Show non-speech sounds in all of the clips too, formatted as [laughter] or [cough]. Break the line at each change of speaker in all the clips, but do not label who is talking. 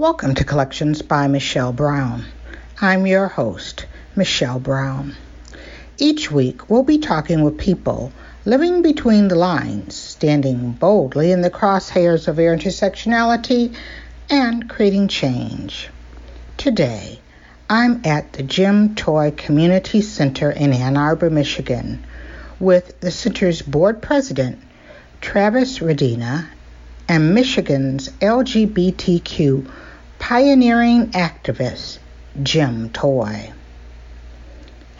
Welcome to Collections by Michelle Brown. I'm your host, Michelle Brown. Each week, we'll be talking with people living between the lines, standing boldly in the crosshairs of their intersectionality, and creating change. Today, I'm at the Jim Toy Community Center in Ann Arbor, Michigan, with the center's board president, Travis Radina, and Michigan's LGBTQ pioneering activist Jim Toy.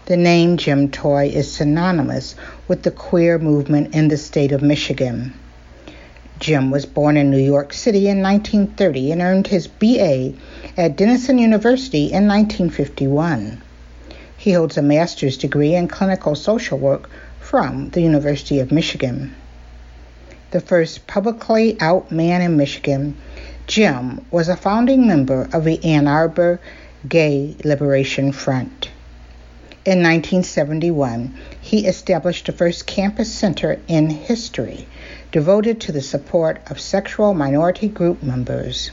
The name Jim Toy is synonymous with the queer movement in the state of Michigan. Jim was born in New York City in 1930 and earned his BA at Denison University in 1951. He holds a master's degree in clinical social work from the University of Michigan. The first publicly out man in Michigan, Jim was a founding member of the Ann Arbor Gay Liberation Front. In 1971, he established the first campus center in history devoted to the support of sexual minority group members.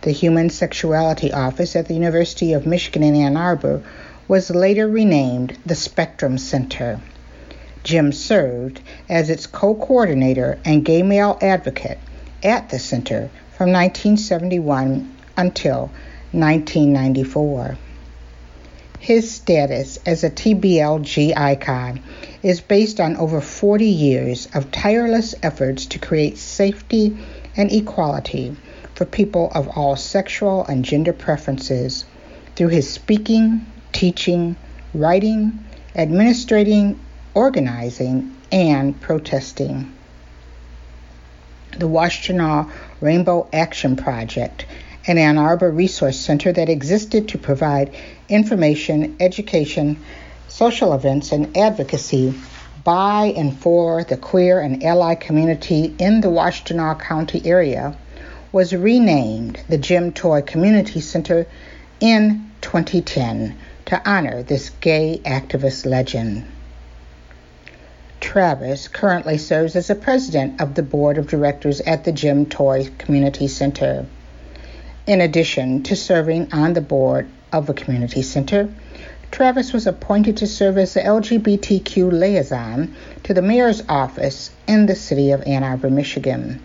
The Human Sexuality Office at the University of Michigan in Ann Arbor was later renamed the Spectrum Center. Jim served as its co coordinator and gay male advocate at the center from 1971 until 1994. His status as a TBLG icon is based on over 40 years of tireless efforts to create safety and equality for people of all sexual and gender preferences through his speaking, teaching, writing, administrating, organizing, and protesting the Washtenaw Rainbow Action Project, an Ann Arbor resource center that existed to provide information, education, social events, and advocacy by and for the queer and ally community in the Washtenaw County area, was renamed the Jim Toy Community Center in 2010 to honor this gay activist legend. Travis currently serves as the president of the board of directors at the Jim Toy Community Center. In addition to serving on the board of the community center, Travis was appointed to serve as the LGBTQ liaison to the mayor's office in the city of Ann Arbor, Michigan.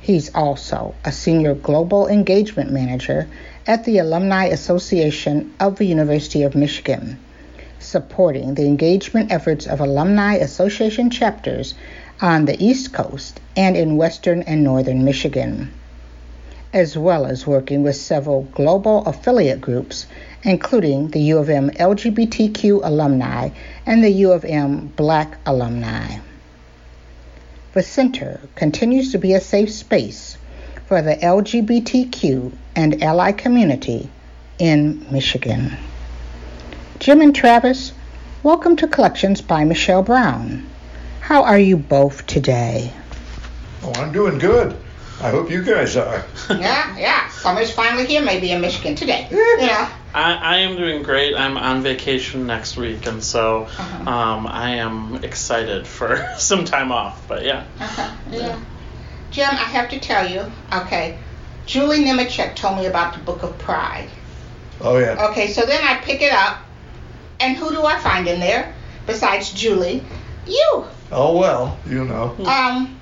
He's also a senior global engagement manager at the Alumni Association of the University of Michigan supporting the engagement efforts of alumni association chapters on the East Coast and in Western and Northern Michigan, as well as working with several global affiliate groups, including the U of M LGBTQ alumni and the U of M Black alumni. The center continues to be a safe space for the LGBTQ and ally community in Michigan. Jim and Travis, welcome to Collections by Michelle Brown. How are you both today?
Oh, I'm doing good. I hope you guys are. [laughs]
yeah, yeah. Summer's finally here, maybe in Michigan today. Yeah.
I, I am doing great. I'm on vacation next week, and so uh-huh. um, I am excited for [laughs] some time off. But yeah.
Uh-huh. Yeah. Jim, I have to tell you, okay, Julie Nemecek told me about the Book of Pride.
Oh, yeah.
Okay, so then I pick it up, and who do I find in there besides Julie? You.
Oh well, you know.
Um,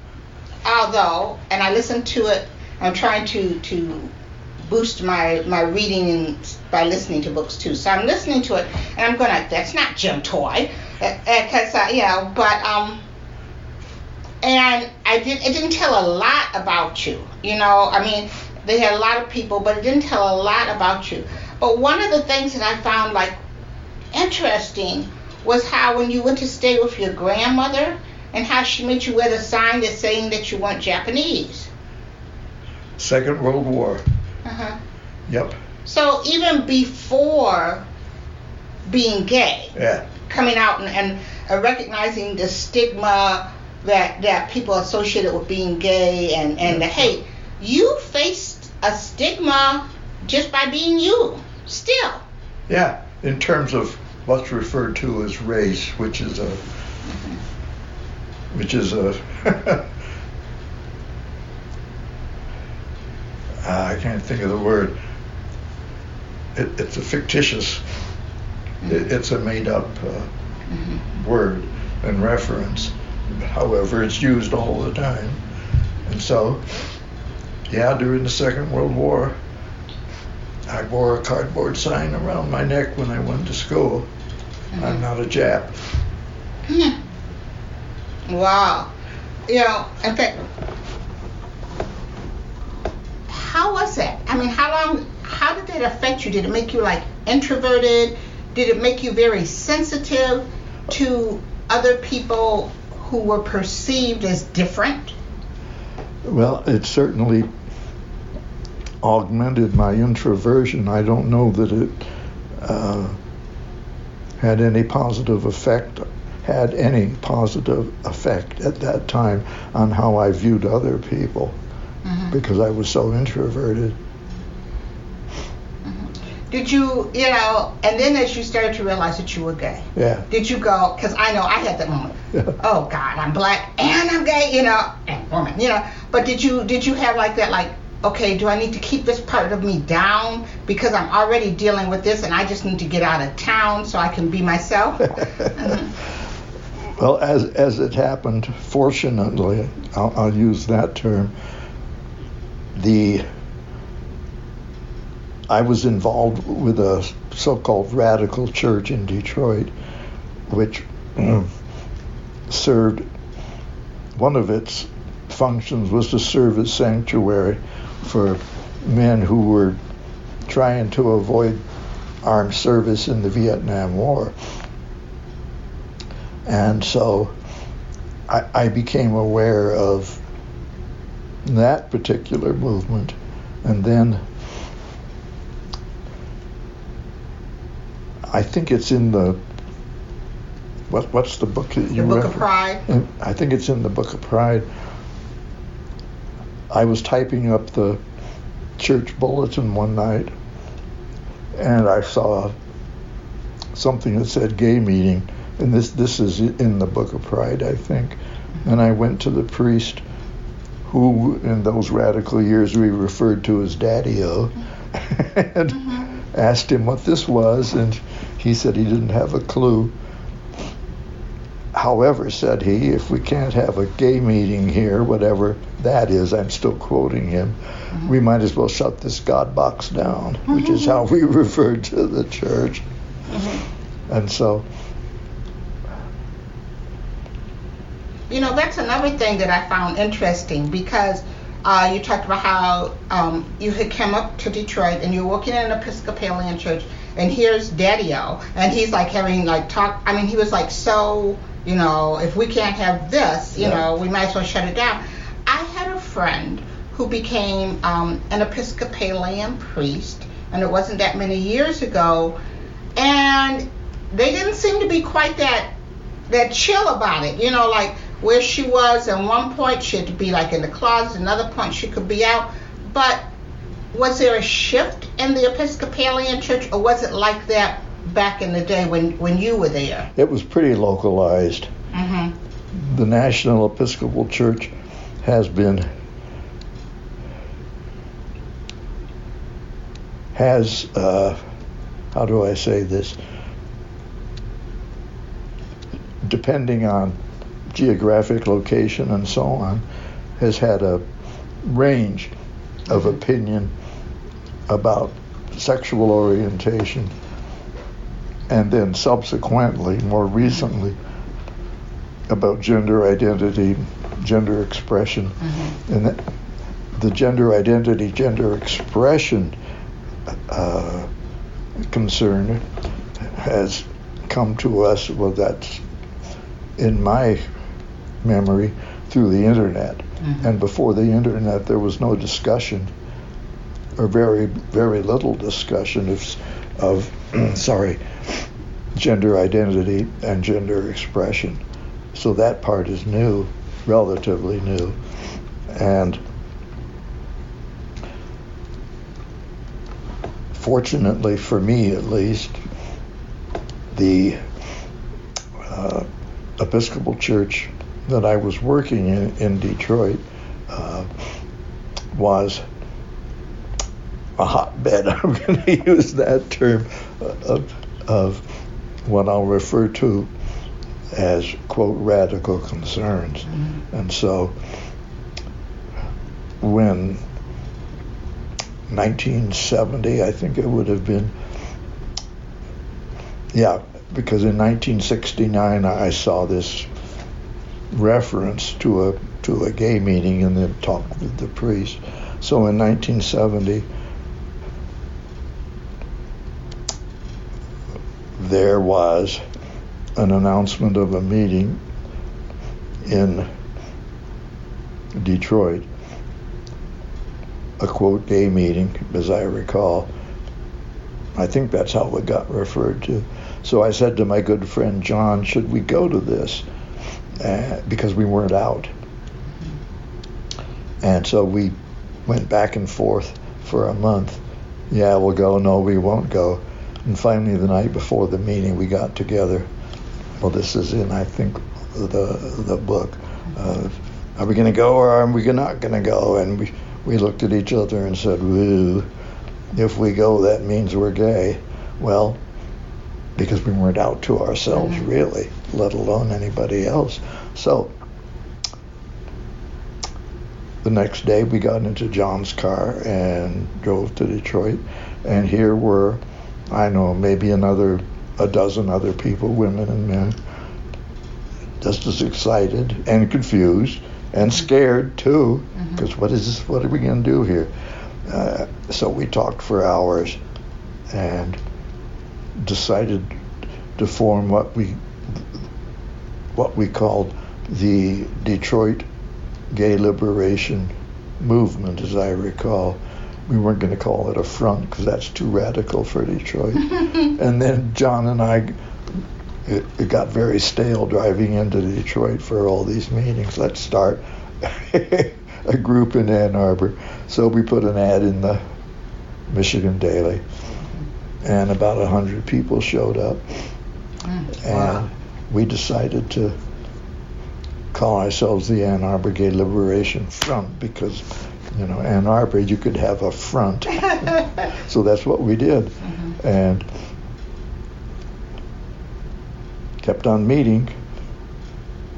although, and I listened to it. I'm trying to to boost my my reading by listening to books too. So I'm listening to it, and I'm gonna. That's not Jim Toy, because uh, uh, you know. But um, and I did. It didn't tell a lot about you. You know, I mean, they had a lot of people, but it didn't tell a lot about you. But one of the things that I found like interesting was how when you went to stay with your grandmother and how she made you wear the sign that's saying that you weren't Japanese.
Second World War.
Uh-huh.
Yep.
So even before being gay,
Yeah.
coming out and, and uh, recognizing the stigma that that people associated with being gay and and the hate, you faced a stigma just by being you. Still.
Yeah. In terms of what's referred to as race, which is a which is a [laughs] Ah, can't think of the word. It, it's a fictitious. It, it's a made-up uh, word and reference. However, it's used all the time, and so, yeah, during the Second World War, I wore a cardboard sign around my neck when I went to school. I'm mm-hmm. not a Jap. Hmm.
Wow. You know, in fact, how was that? I mean, how long, how did that affect you? Did it make you like introverted? Did it make you very sensitive to other people who were perceived as different?
Well, it certainly augmented my introversion. I don't know that it uh, had any positive effect, had any positive effect at that time on how I viewed other people because I was so introverted.
Did you, you know, and then as you started to realize that you were gay,
Yeah.
did you go, because I know I had that moment, oh God, I'm black and I'm gay, you know, and woman, you know, but did you, did you have like that, like, okay, do I need to keep this part of me down because I'm already dealing with this and I just need to get out of town so I can be myself? [laughs]
Well, as as it happened, fortunately, I'll, I'll use that term. The I was involved with a so-called radical church in Detroit, which mm, served one of its functions was to serve as sanctuary for men who were trying to avoid armed service in the Vietnam War. And so I, I became aware of that particular movement. And then I think it's in the what, what's the book that you
the Book of Pride.
I think it's in the Book of Pride. I was typing up the church bulletin one night and I saw something that said gay meeting and this this is in the Book of Pride I think. And I went to the priest who in those radical years we referred to as Daddy-O [laughs] and mm-hmm. asked him what this was and he said he didn't have a clue. However, said he, if we can't have a gay meeting here, whatever that is, I'm still quoting him, we might as well shut this God box down, which is how we [laughs] referred to the church. And so,
You know, that's another thing that I found interesting because uh, you talked about how um, you had come up to Detroit and you're working in an Episcopalian church, and here's Daddy-O, and he's like having like talk. I mean, he was like so, you know, if we can't have this, you
Yeah.
know, we might as well shut it down. I had a friend who became um, an Episcopalian priest, and it wasn't that many years ago, and they didn't seem to be quite that that chill about it. You know, like where she was at one point she had to be like in the closet, another point she could be out. But was there a shift in the Episcopalian church or was it like that back in the day when, when you were there?
it was pretty localized.
Mm-hmm.
The National Episcopal Church has been has uh, how do I say this? Depending on geographic location and so on, has had a range of opinion about sexual orientation, and then subsequently, more recently, about gender identity, gender expression, and that the gender identity, gender expression uh, concern has come to us, well, that's in my memory through the internet. Mm-hmm. And before the internet, there was no discussion, or very, very little discussion of, of [clears throat] sorry, gender identity and gender expression. So that part is new, relatively new. And fortunately for me at least, the uh, Episcopal Church that I was working in in Detroit uh, was a hotbed. [laughs] I'm going to use that term of, of what I'll refer to as quote radical concerns, mm-hmm. and so when 1970, I think it would have been. Yeah, because in 1969 I saw this reference to a to a gay meeting and then talked with the priest. So in 1970, there was an announcement of a meeting in Detroit, a quote gay meeting, as I recall. I think that's how it got referred to. So I said to my good friend John, should we go to this? Uh, because we weren't out. And so we went back and forth for a month. Yeah, we'll go. No, we won't go. And finally, the night before the meeting, we got together. Well, this is in, I think, the the book. Uh, are we going to go or are we not going to go? And we, we looked at each other and said, Woo, if we go, that means we're gay. Well, because we weren't out to ourselves, mm-hmm. really, let alone anybody else. So the next day we got into John's car and drove to Detroit, and here were, I know, maybe another a dozen other people, women and men, just as excited and confused and scared too, because mm-hmm. what is this? What are we going to do here? Uh, so we talked for hours and decided to form what we what we called the Detroit Gay Liberation Movement, as I recall. We weren't going to call it a front because that's too radical for Detroit. [laughs] and then John and I, it, it, got very stale driving into Detroit for all these meetings. Let's start [laughs] a group in Ann Arbor. So we put an ad in the Michigan Daily, and about a hundred people showed up, mm, wow. and we decided to call ourselves the Ann Arbor Gay Liberation Front because, you know, Ann Arbor, you could have a front. [laughs] so that's what we did. Mm-hmm. And kept on meeting,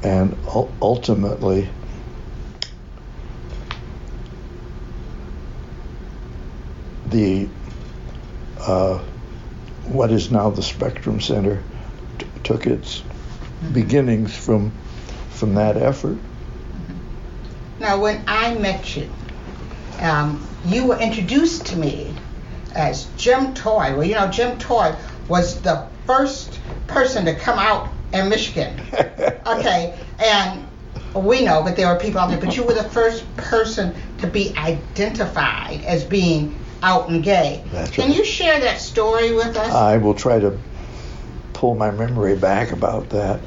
and u- ultimately, the uh, what is now the Spectrum Center t- took its mm-hmm. beginnings from from that effort.
Now, when I met you, um, you were introduced to me as Jim Toy. Well, you know, Jim Toy was the first person to come out in Michigan. [laughs] okay, and we know, but there were people out there, but you were the first person to be identified as being out and gay. That's Can right. you share that story with us?
I will try to pull my memory back about that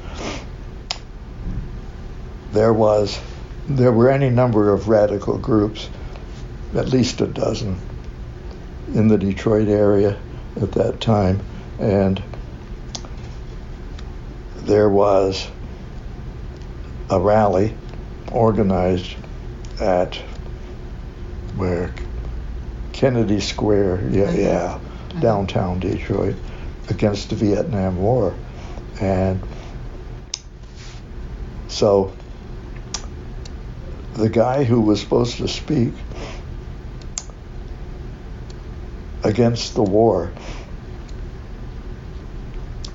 there was there were any number of radical groups, at least a dozen, in the Detroit area at that time, and there was a rally organized at where Kennedy Square, yeah, mm-hmm. yeah, downtown Detroit, against the Vietnam War, and so the guy who was supposed to speak against the war,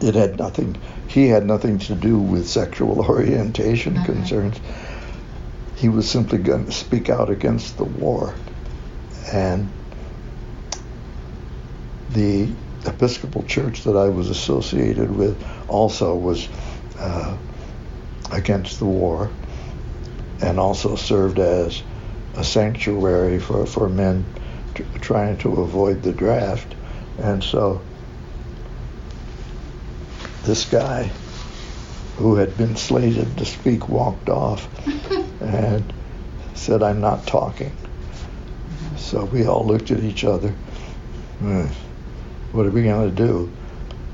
it had nothing, he had nothing to do with sexual [laughs] orientation mm-hmm. concerns. He was simply going to speak out against the war. And the Episcopal church that I was associated with also was uh, against the war and also served as a sanctuary for, for men t- trying to avoid the draft. And so this guy who had been slated to speak walked off [laughs] and said, I'm not talking. So we all looked at each other. Hmm, what are we going to do?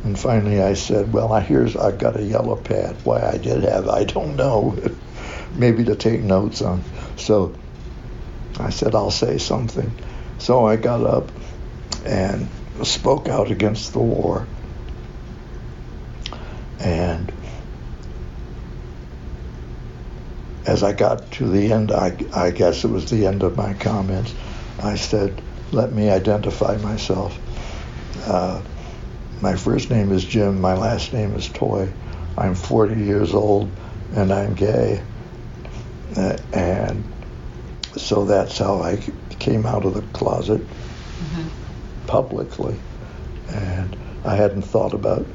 And finally I said, Well, I here's I've got a yellow pad. Why I did have, I don't know. [laughs] Maybe to take notes on. So I said, I'll say something. So I got up and spoke out against the war. And as I got to the end, I, I guess it was the end of my comments, I said, let me identify myself. Uh, my first name is Jim, my last name is Toy. I'm 40 years old and I'm gay. Uh, and so that's how I came out of the closet mm-hmm. publicly. And I hadn't thought about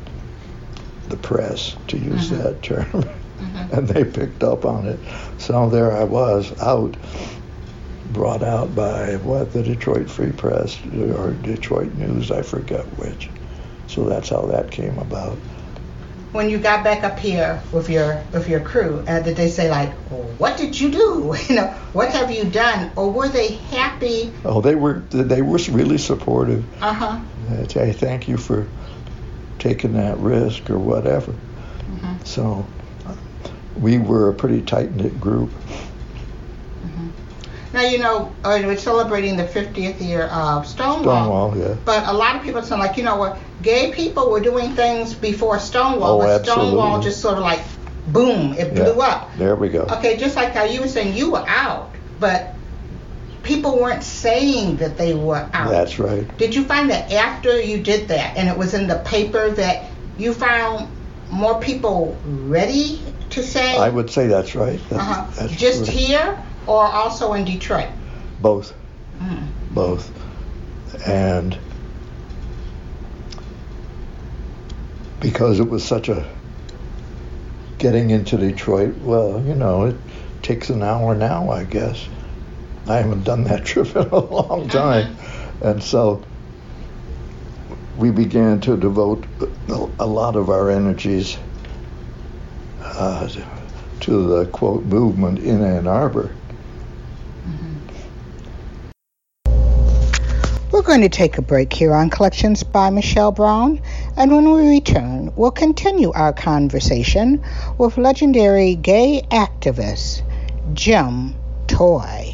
the press, to use mm-hmm. that term. [laughs] Mm-hmm. and they picked up on it. So there I was out, brought out by what the Detroit Free Press or Detroit News, I forget which. So that's how that came about
when you got back up here with your with your crew, uh, did they say like, "What did you do? [laughs] you know, what have you done?" Or were they happy?
Oh, they were. They were really supportive.
Uh huh.
Hey, thank you for taking that risk or whatever. Mm-hmm. So, we were a pretty tight knit group.
Now you know uh, we're celebrating the 50th year of Stonewall.
Stonewall, yeah.
But a lot of people say like, you know what, gay people were doing things before Stonewall,
oh,
but
absolutely.
Stonewall just sort of like, boom, it blew
yeah.
up.
There we go.
Okay, just like how you were saying, you were out, but people weren't saying that they were out.
That's right.
Did you find that after you did that, and it was in the paper that you found more people ready to say?
I would say that's right. That's,
uh-huh.
that's
just here or also in Detroit?
Both.
Mm.
Both. And because it was such a getting into Detroit, well, you know, it takes an hour now, I guess. I haven't done that [laughs] trip in a long time. [laughs] And so we began to devote a lot of our energies uh, to the quote movement in Ann Arbor.
We're going to take a break here on Collections by Michelle Brown, and when we return, we'll continue our conversation with legendary gay activist Jim Toy.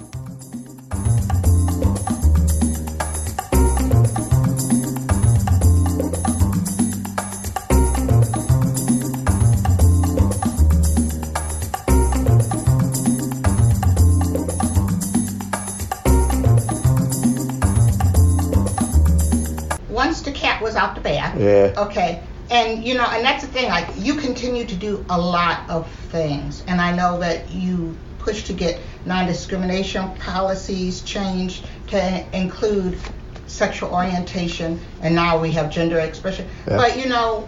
Okay. And you know, and that's the thing. Like you continue to do a lot of things, and I know that you push to get non-discrimination policies changed to include sexual orientation, and now we have gender expression. Yeah. But you know,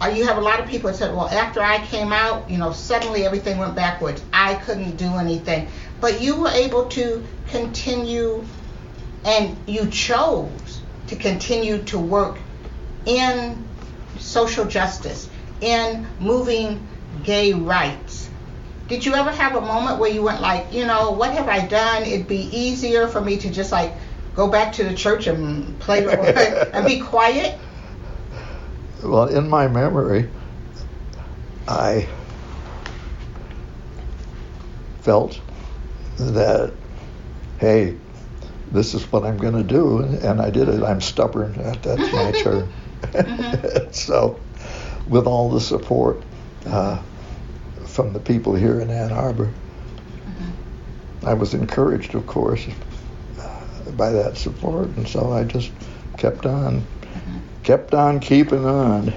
uh, you have a lot of people that said, well, after I came out, you know, suddenly everything went backwards. I couldn't do anything. But you were able to continue and you chose to continue to work in social justice, in moving gay rights. Did you ever have a moment where you went like, you know, what have I done? It'd be easier for me to just like go back to the church and play and be quiet. [laughs]
Well, in my memory, I felt that, hey, this is what I'm going to do, and I did it. I'm stubborn. That's my [laughs] turn. Mm-hmm. [laughs] so, with all the support uh, from the people here in Ann Arbor, mm-hmm. I was encouraged, of course, uh, by that support, and so I just kept on, mm-hmm. kept on keeping on.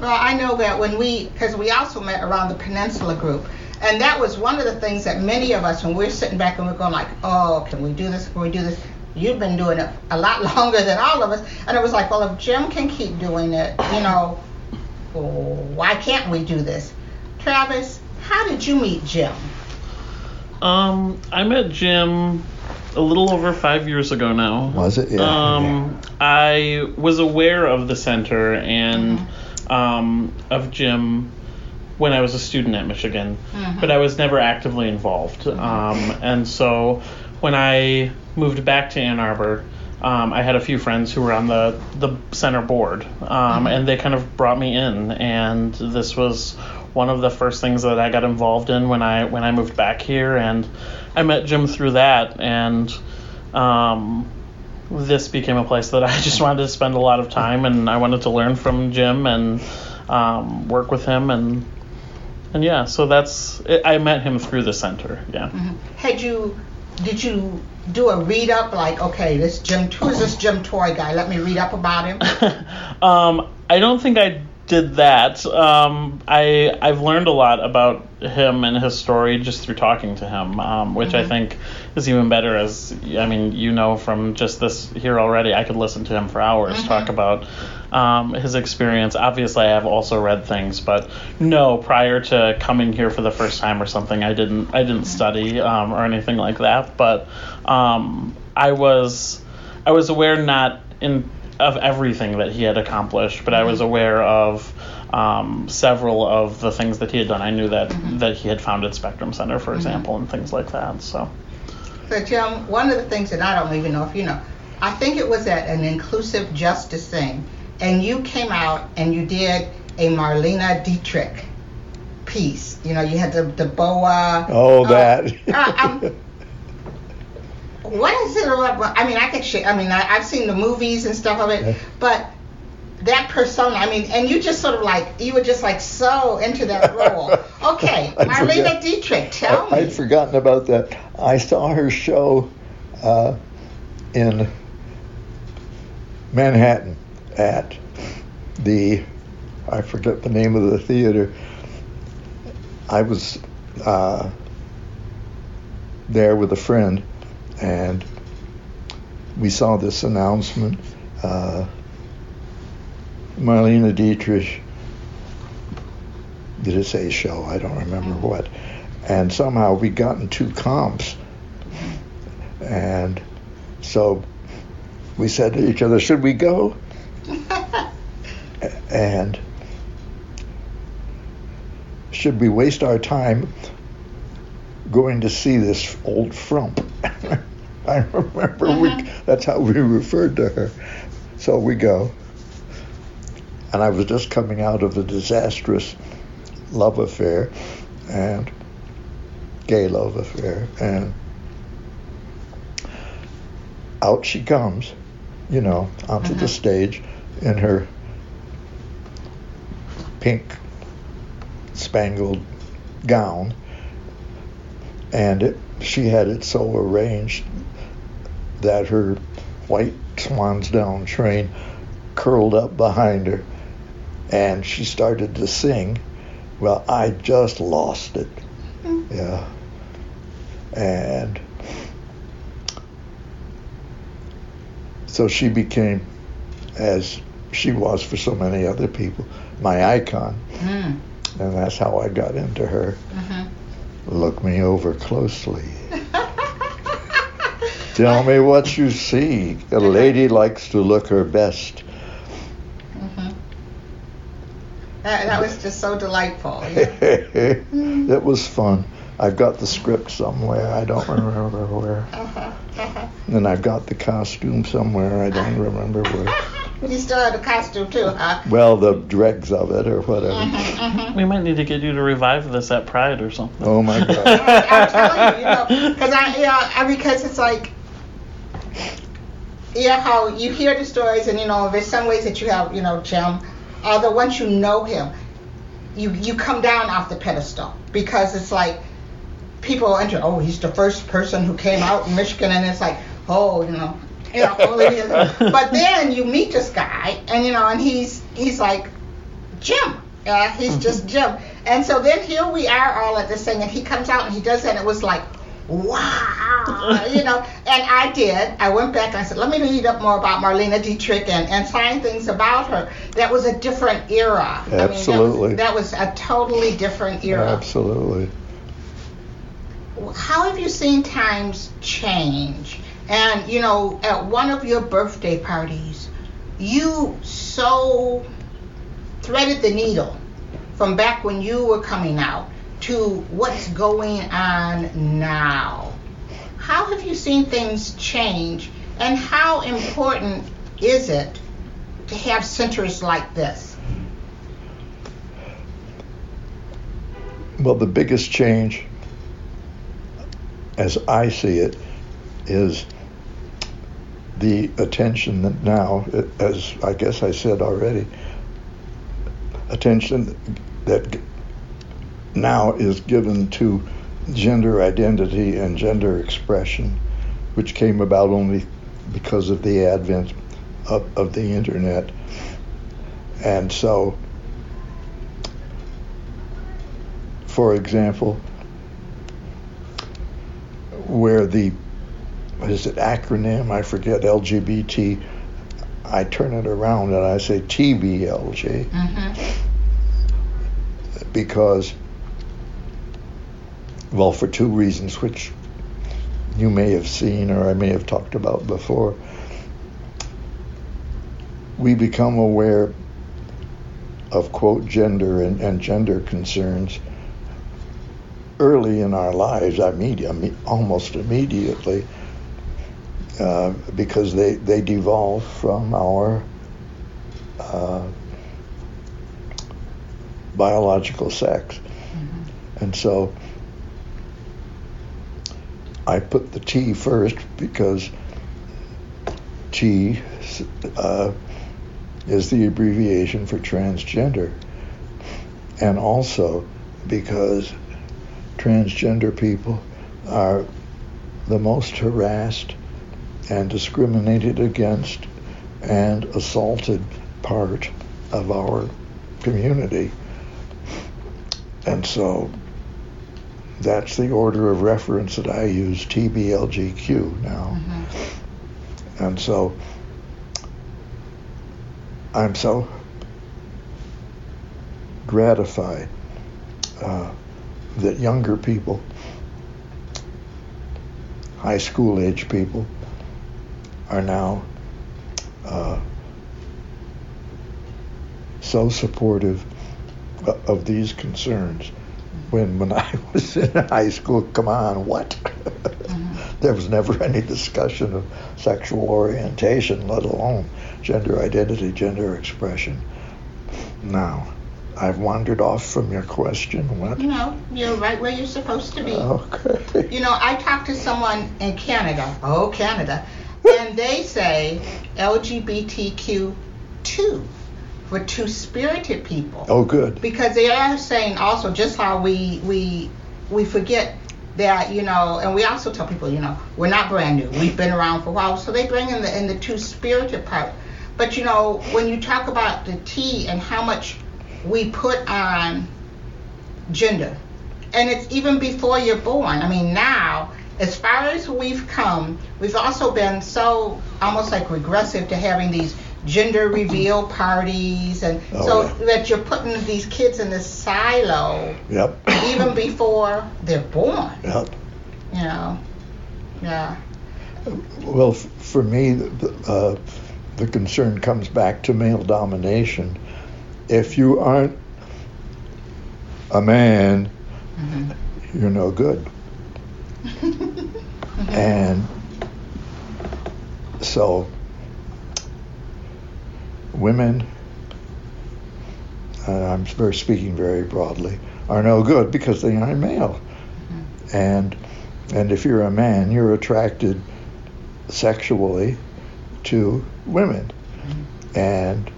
Well, I know that when we, because we also met around the Peninsula Group, and that was one of the things that many of us, when we're sitting back and we're going like, oh, can we do this? Can we do this? You've been doing it a lot [laughs] longer than all of us, and it was like, well, if Jim can keep doing it, you know, why can't we do this? Travis, how did you meet Jim?
Um, I met Jim a little over five years ago now.
Was it? Yeah.
Um, yeah. I was aware of the center and mm-hmm. um, of Jim when I was a student at Michigan, mm-hmm. but I was never actively involved. Um, and so when I moved back to Ann Arbor, um, I had a few friends who were on the the center board, um, mm-hmm. and they kind of brought me in. And this was one of the first things that I got involved in when I when I moved back here, and I met Jim through that, and um, this became a place that I [laughs] just wanted to spend a lot of time, and I wanted to learn from Jim and um, work with him, and and yeah, so that's it, I met him through the center. Yeah.
Mm-hmm. Had you did you do a read up like okay this Jim who is this Jim Toy guy? Let me read up about him. [laughs]
um, I don't think I did that. Um, I I've learned a lot about him and his story just through talking to him, um, which mm-hmm. I think is even better. As I mean, you know, from just this here already, I could listen to him for hours mm-hmm. talk about um, his experience. Obviously, I have also read things, but no, prior to coming here for the first time or something, I didn't I didn't study um, or anything like that. But um, I was I was aware not in of everything that he had accomplished, but I was mm-hmm. aware of um, several of the things that he had done. I knew that mm-hmm. that he had founded Spectrum Center, for mm-hmm. example, and things like that. So.
So Jim, one of the things that I don't even know if you know, I think it was at an inclusive justice thing, and you came out and you did a Marlena Dietrich piece. You know, you had the the boa.
Oh, uh, that.
uh, [laughs] what is it about? I mean, I could. Sh- I mean, I, have seen the movies and stuff of it, but that persona. I mean, and you just sort of like you were just like so into that role. [laughs] Okay, Marlene Dietrich, tell
I, me. I'd forgotten about that. I saw her show uh, in Manhattan at the I forget the name of the theater. I was uh, there with a friend and we saw this announcement. Uh, Marlene Dietrich did a say show, I don't remember what, and somehow we got in two comps, and so we said to each other, "Should we go?" [laughs] and should we waste our time going to see this old frump? I remember we, uh-huh. that's how we referred to her. So we go. And I was just coming out of a disastrous love affair and gay love affair. And out she comes, you know, onto the uh-huh. stage in her pink spangled gown. And it, she had it so arranged that her white swans down train curled up behind her and she started to sing. Well, I just lost it. Mm-hmm. Yeah. And so she became, as she was for so many other people, my icon. Mm. And that's how I got into her. Mm-hmm. Look me over closely. Tell me what you see. A lady likes to look her best.
Mm-hmm. That, that, was just so delightful.
Yeah. [laughs] it was fun. I've got the script somewhere. I don't remember where. Uh-huh. [laughs] Uh-huh. And I've got the costume somewhere. I don't remember where.
You still have the costume too, huh?
Well, the dregs of it or whatever.
Mm-hmm.
We might need to get you to revive this at Pride or something.
Oh my God. [laughs]
I'm telling you, you know, because I, you know, I, because it's like, yeah, how you hear the stories, and you know, there's some ways that you have, you know, Jim. Although once you know him, you you come down off the pedestal because it's like people enter. Oh, he's the first person who came out in Michigan, and it's like, oh, you know, you know, but then you meet this guy, and you know, and he's he's like Jim. Uh, he's just Jim. And so then here we are all at this thing, and he comes out and he does that, and it was like, wow, [laughs] you know. And I did. I went back and I said, let me read up more about Marlena Dietrich and, and find things about her. That was a different era.
Absolutely.
I mean, that, was, that was a totally different era.
Absolutely.
How have you seen times change? And you know, at one of your birthday parties, you so threaded the needle from back when you were coming out to what's going on now. How have you seen things change, and how important is it to have centers like this?
Well, the biggest change, as I see it, is the attention that now, as I guess I said already, attention that now is given to gender identity and gender expression, which came about only because of the advent of, of the internet. And so, for example, where the is it acronym? I forget LGBT. I turn it around and I say TBLG
Mm-hmm.
because, well, for two reasons, which you may have seen or I may have talked about before. We become aware of, quote, gender and, and gender concerns early in our lives, I mean, I mean almost immediately, uh, because they, they devolve from our uh, biological sex. And so I put the T first because T uh, is the abbreviation for transgender. And also because transgender people are the most harassed and discriminated against and assaulted part of our community. And so that's the order of reference that I use, TBLGQ now.
Mm-hmm.
And so I'm so gratified uh, that younger people, high school age people, are now uh, so supportive of these concerns. When when I [laughs] was in high school, come on, what? [laughs] there was never any discussion of sexual orientation, let alone gender identity, gender expression. Now, I've wandered off from your question. What?
You know, you're right where you're supposed to be.
Okay.
You know, I talked to someone in Canada, oh, Canada, and they say LGBTQ2 for two spirited people.
Oh, good.
Because they are saying also just how we we we forget that you know, and we also tell people you know we're not brand new. We've been around for a while, so they bring in the in the two spirited part. But you know, when you talk about the T and how much we put on gender, and it's even before you're born. I mean, now as far as we've come, we've also been so almost like regressive to having these gender reveal parties and
Oh,
so
yeah.
that you're putting these kids in this silo
Yep.
even before they're born
Yep.
you know yeah
Well, for me, the, uh, the concern comes back to male domination. If you aren't a man,
Mhm.
you're no good. [laughs] And so women, uh, I'm very speaking very broadly, are no good because they aren't male. Mm-hmm. And and if you're a man, you're attracted sexually to women. Mm-hmm. And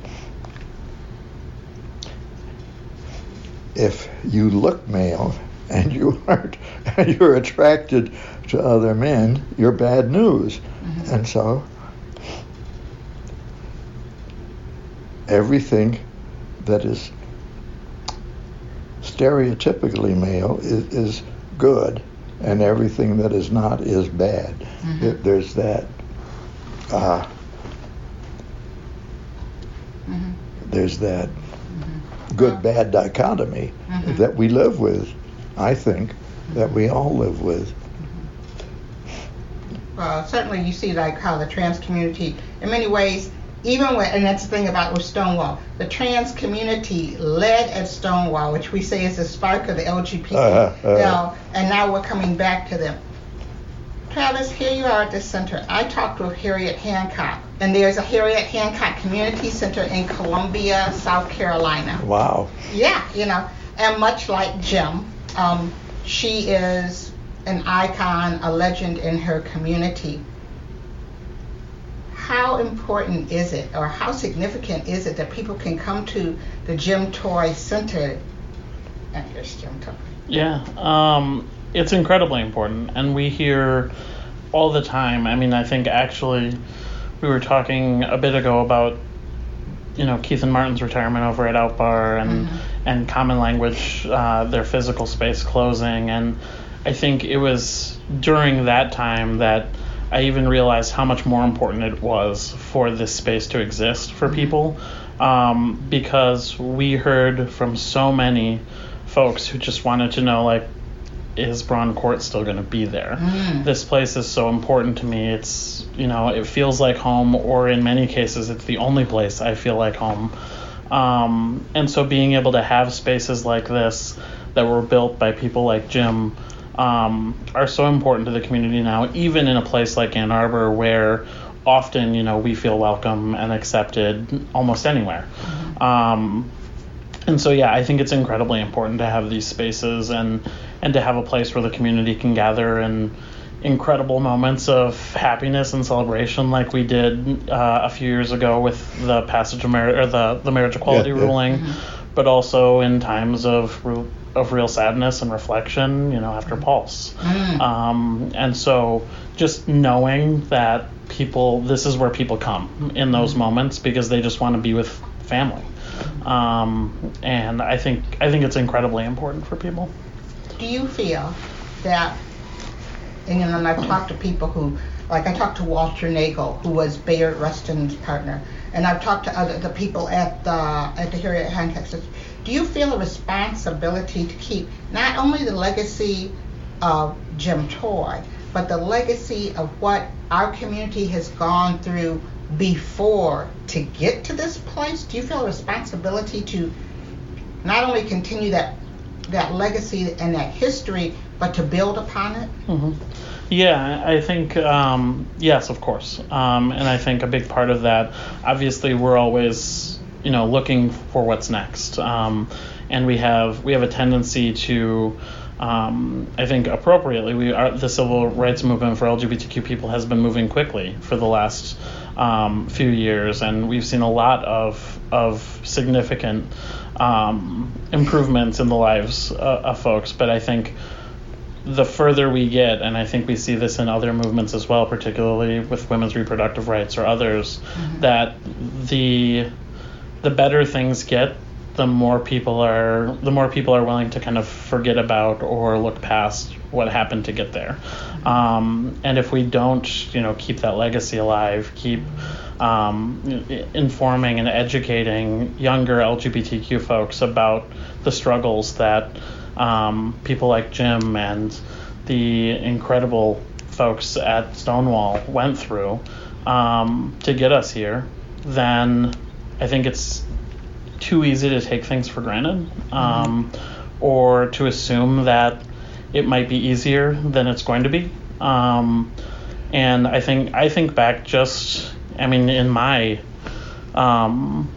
if you look male and you [laughs] aren't and you're attracted to other men, you're bad news. Mm-hmm. And so everything that is stereotypically male is, is good, and everything that is not is bad. Mm-hmm. It, there's that. Uh, mm-hmm. There's that mm-hmm. good bad dichotomy mm-hmm. that we live with. I think that we all live with.
Uh, certainly, you see like how the trans community, in many ways, even when, and that's the thing about with Stonewall, the trans community led at Stonewall, which we say is the spark of the LGBT, uh-huh, uh-huh. Now, and now we're coming back to them. Travis, here you are at this center. I talked with Harriet Hancock, and there's a Harriet Hancock Community Center in Columbia, South Carolina.
Wow.
Yeah, you know, and much like Jim, um, she is an icon, a legend in her community how important is it or how significant is it that people can come to the Jim Toy Center? And here's Jim Toy.
Yeah, um, it's incredibly important. And we hear all the time. I mean, I think actually we were talking a bit ago about you know Keith and Martin's retirement over at Aut Bar and mm-hmm. and Common Language, uh, their physical space closing, and I think it was during that time that I even realized how much more important it was for this space to exist for mm-hmm. people um, because we heard from so many folks who just wanted to know like is Braun Court still going to be there? Mm. This place is so important to me. It's, you know, it feels like home, or in many cases, it's the only place I feel like home. Um, and so being able to have spaces like this that were built by people like Jim um, are so important to the community now, even in a place like Ann Arbor where often, you know, we feel welcome and accepted almost anywhere. Mm-hmm. Um, and so, yeah, I think it's incredibly important to have these spaces and and to have a place where the community can gather and incredible moments of happiness and celebration, like we did uh, a few years ago with the passage of marriage or the the marriage equality yeah, ruling, yeah. Mm-hmm. but also in times of of real sadness and reflection, you know, after Pulse. Mm. Um, and so just knowing that people, this is where people come in those mm. moments because they just want to be with family. Um, and I think I think it's incredibly important for people.
Do you feel that, and you know, I've talked to people who, like I talked to Walter Naegle, who was Bayard Rustin's partner, and I've talked to other the people at the at the Harriet Hancock do you feel a responsibility to keep not only the legacy of Jim Toy, but the legacy of what our community has gone through before to get to this place? Do you feel a responsibility to not only continue that that legacy and that history, but to build upon it?
Mm-hmm. Yeah, I think um, yes, of course, um, and I think a big part of that, obviously, we're always you know looking for what's next um, and we have we have a tendency to um, I think appropriately we are the civil rights movement for LGBTQ people has been moving quickly for the last um, few years and we've seen a lot of of significant um, improvements in the lives uh, of folks but I think the further we get, and I think we see this in other movements as well, particularly with women's reproductive rights or others, mm-hmm. that the the better things get, the more people are the more people are willing to kind of forget about or look past what happened to get there. Um, and if we don't, you know, keep that legacy alive, keep um, informing and educating younger LGBTQ folks about the struggles that um, people like Jim and the incredible folks at Stonewall went through um, to get us here, then I think it's too easy to take things for granted um, mm-hmm. or to assume that it might be easier than it's going to be. Um, and I think I think back just I mean in my um,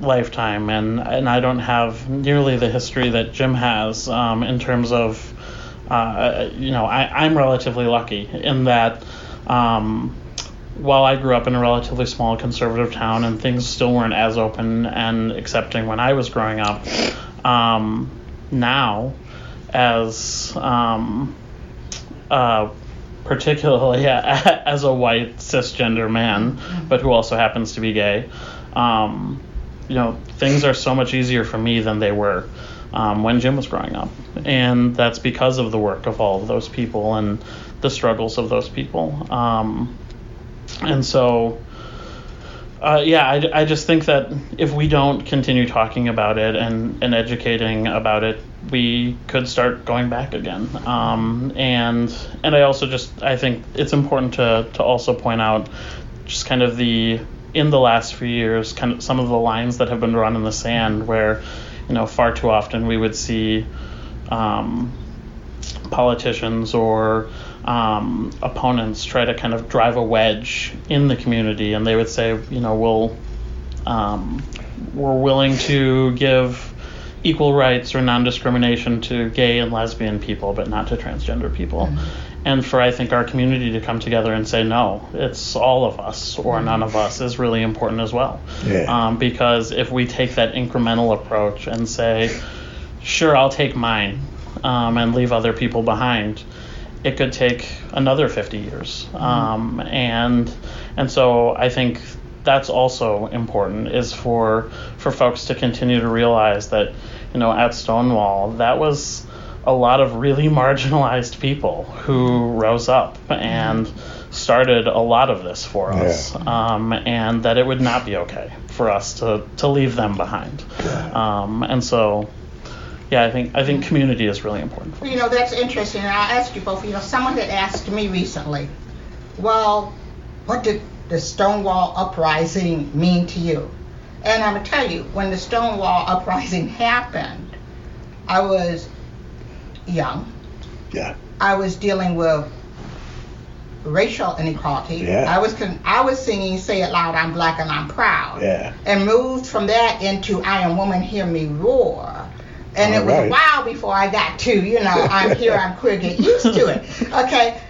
lifetime, and and I don't have nearly the history that Jim has um, in terms of, uh, you know, I, I'm relatively lucky in that. Um, while I grew up in a relatively small conservative town and things still weren't as open and accepting when I was growing up, um, now, as um, uh, particularly [laughs] as a white cisgender man, but who also happens to be gay, um, you know, things are so much easier for me than they were um, when Jim was growing up. And that's because of the work of all of those people and the struggles of those people. Um, and so, uh, yeah, I, I just think that if we don't continue talking about it and, and educating about it, we could start going back again. Um, and and I also just I think it's important to to also point out just kind of the in the last few years, kind of some of the lines that have been drawn in the sand, where you know far too often we would see um, politicians or um, opponents try to kind of drive a wedge in the community, and they would say, you know, we'll um, we're willing to give equal rights or non-discrimination to gay and lesbian people, but not to transgender people. Mm-hmm and for I think our community to come together and say no, it's all of us or none of us is really important as well.
Yeah.
Um, because if we take that incremental approach and say, sure, I'll take mine um, and leave other people behind, it could take another 50 years. Mm-hmm. Um, and and so I think that's also important is for for folks to continue to realize that you know at Stonewall that was a lot of really [laughs] marginalized people who rose up and started a lot of this for us, yeah. um, and that it would not be okay for us to, to leave them behind. Um, and so, yeah, I think I think community is really important.
you know, that's interesting. And I'll ask you both. You know, someone had asked me recently, well, what did the Stonewall uprising mean to you? And I'm gonna tell you, when the Stonewall uprising [laughs] happened, I was young.
Yeah.
I was dealing with racial inequality.
Yeah.
I was con- I was singing "Say It Loud, I'm Black and I'm Proud."
Yeah.
And moved from that into "I Am Woman, Hear Me Roar." And All it was right. a while before I got to, you know, I'm here, I'm queer, get used to it. Okay.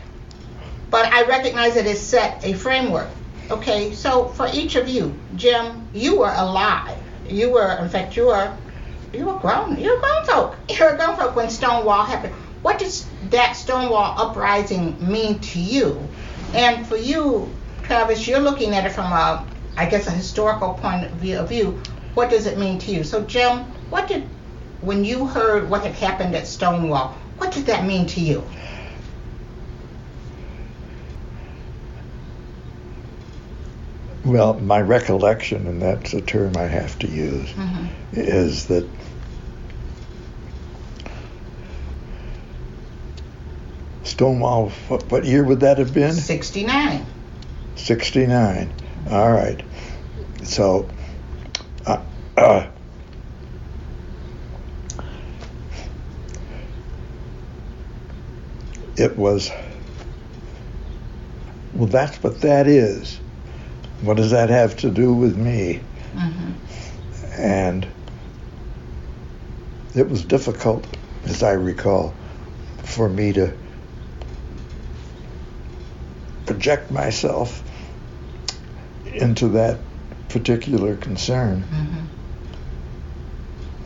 But I recognize that it set a framework. Okay. So for each of you, Jim, you were alive. You were, in fact, you were you were grown. You were grown folk. You were grown folk when Stonewall happened. What does that Stonewall uprising mean to you? And for you, Travis, you're looking at it from a, I guess, a historical point of view. What does it mean to you? So, Jim, what did, when you heard what had happened at Stonewall, what did that mean to you?
Well, my recollection, and that's a term I have to use, mm-hmm. is that Stonewall, what, what year would that have been?
69.
69. All right. So, uh, uh, it was, well, that's what that is. What does that have to do with me? Mm-hmm. And it was difficult, as I recall, for me to project myself into that particular concern. Mm-hmm.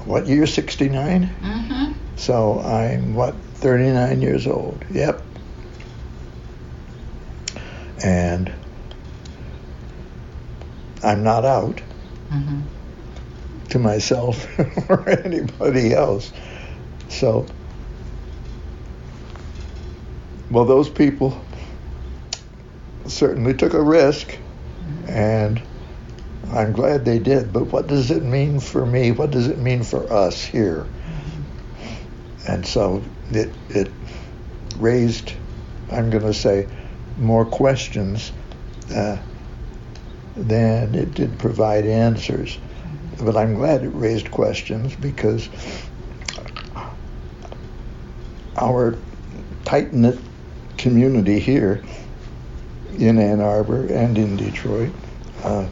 What year? 69? Mm-hmm. So I'm, what, 39 years old? Yep. And I'm not out mm-hmm. to myself [laughs] or anybody else. So, well, those people certainly took a risk, and I'm glad they did. But what does it mean for me? What does it mean for us here? And so it it raised, I'm going to say, more questions uh, than it did provide answers. But I'm glad it raised questions because our tight knit community here in Ann Arbor and in Detroit uh,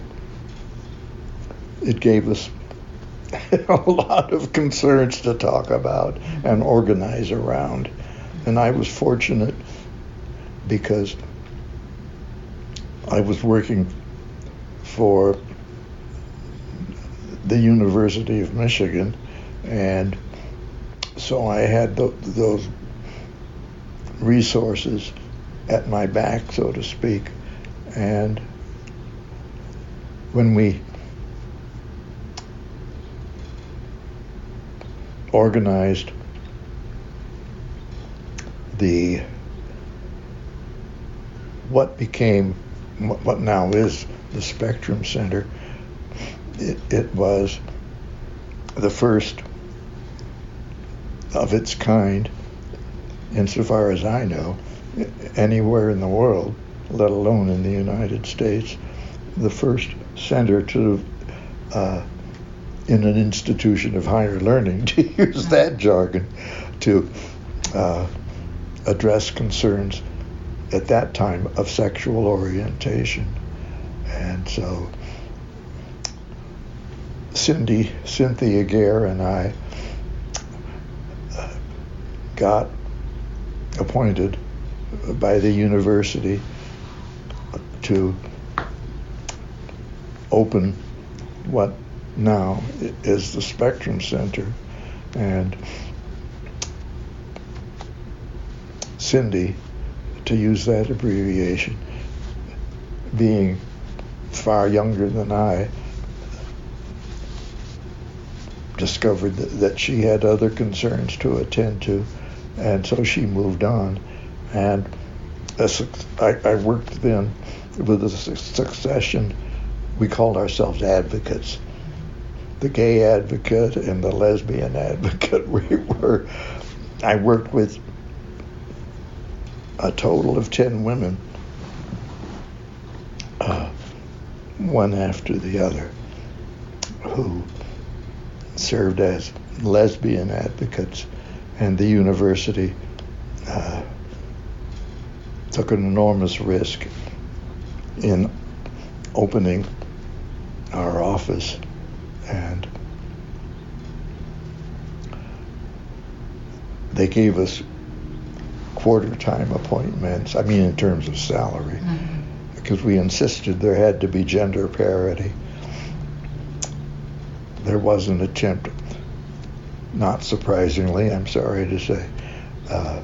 it gave us [laughs] a lot of concerns to talk about and organize around. And I was fortunate because I was working for the University of Michigan, and so I had th- those resources at my back, so to speak. And when we organized the what became what now is the Spectrum Center. It, it was the first of its kind, insofar as I know, anywhere in the world, let alone in the United States, the first center to, uh, in an institution of higher learning, to [laughs] use that jargon, to uh, address concerns at that time of sexual orientation. And so Cindy, Cynthia Gair, and I uh, got appointed by the university to open what now is the Spectrum Center. And Cindy, to use that abbreviation, being far younger than I, discovered that, she had other concerns to attend to, and so she moved on. And I worked then with a succession. We called ourselves advocates. The gay advocate and the lesbian advocate. [laughs] We were. I worked with a total of ten women, uh, one after the other, who served as lesbian advocates, and the university uh, took an enormous risk in opening our office and they gave us quarter time appointments, I mean, in terms of salary, mm-hmm. because we insisted there had to be gender parity. There was an attempt, not surprisingly, I'm sorry to say, uh,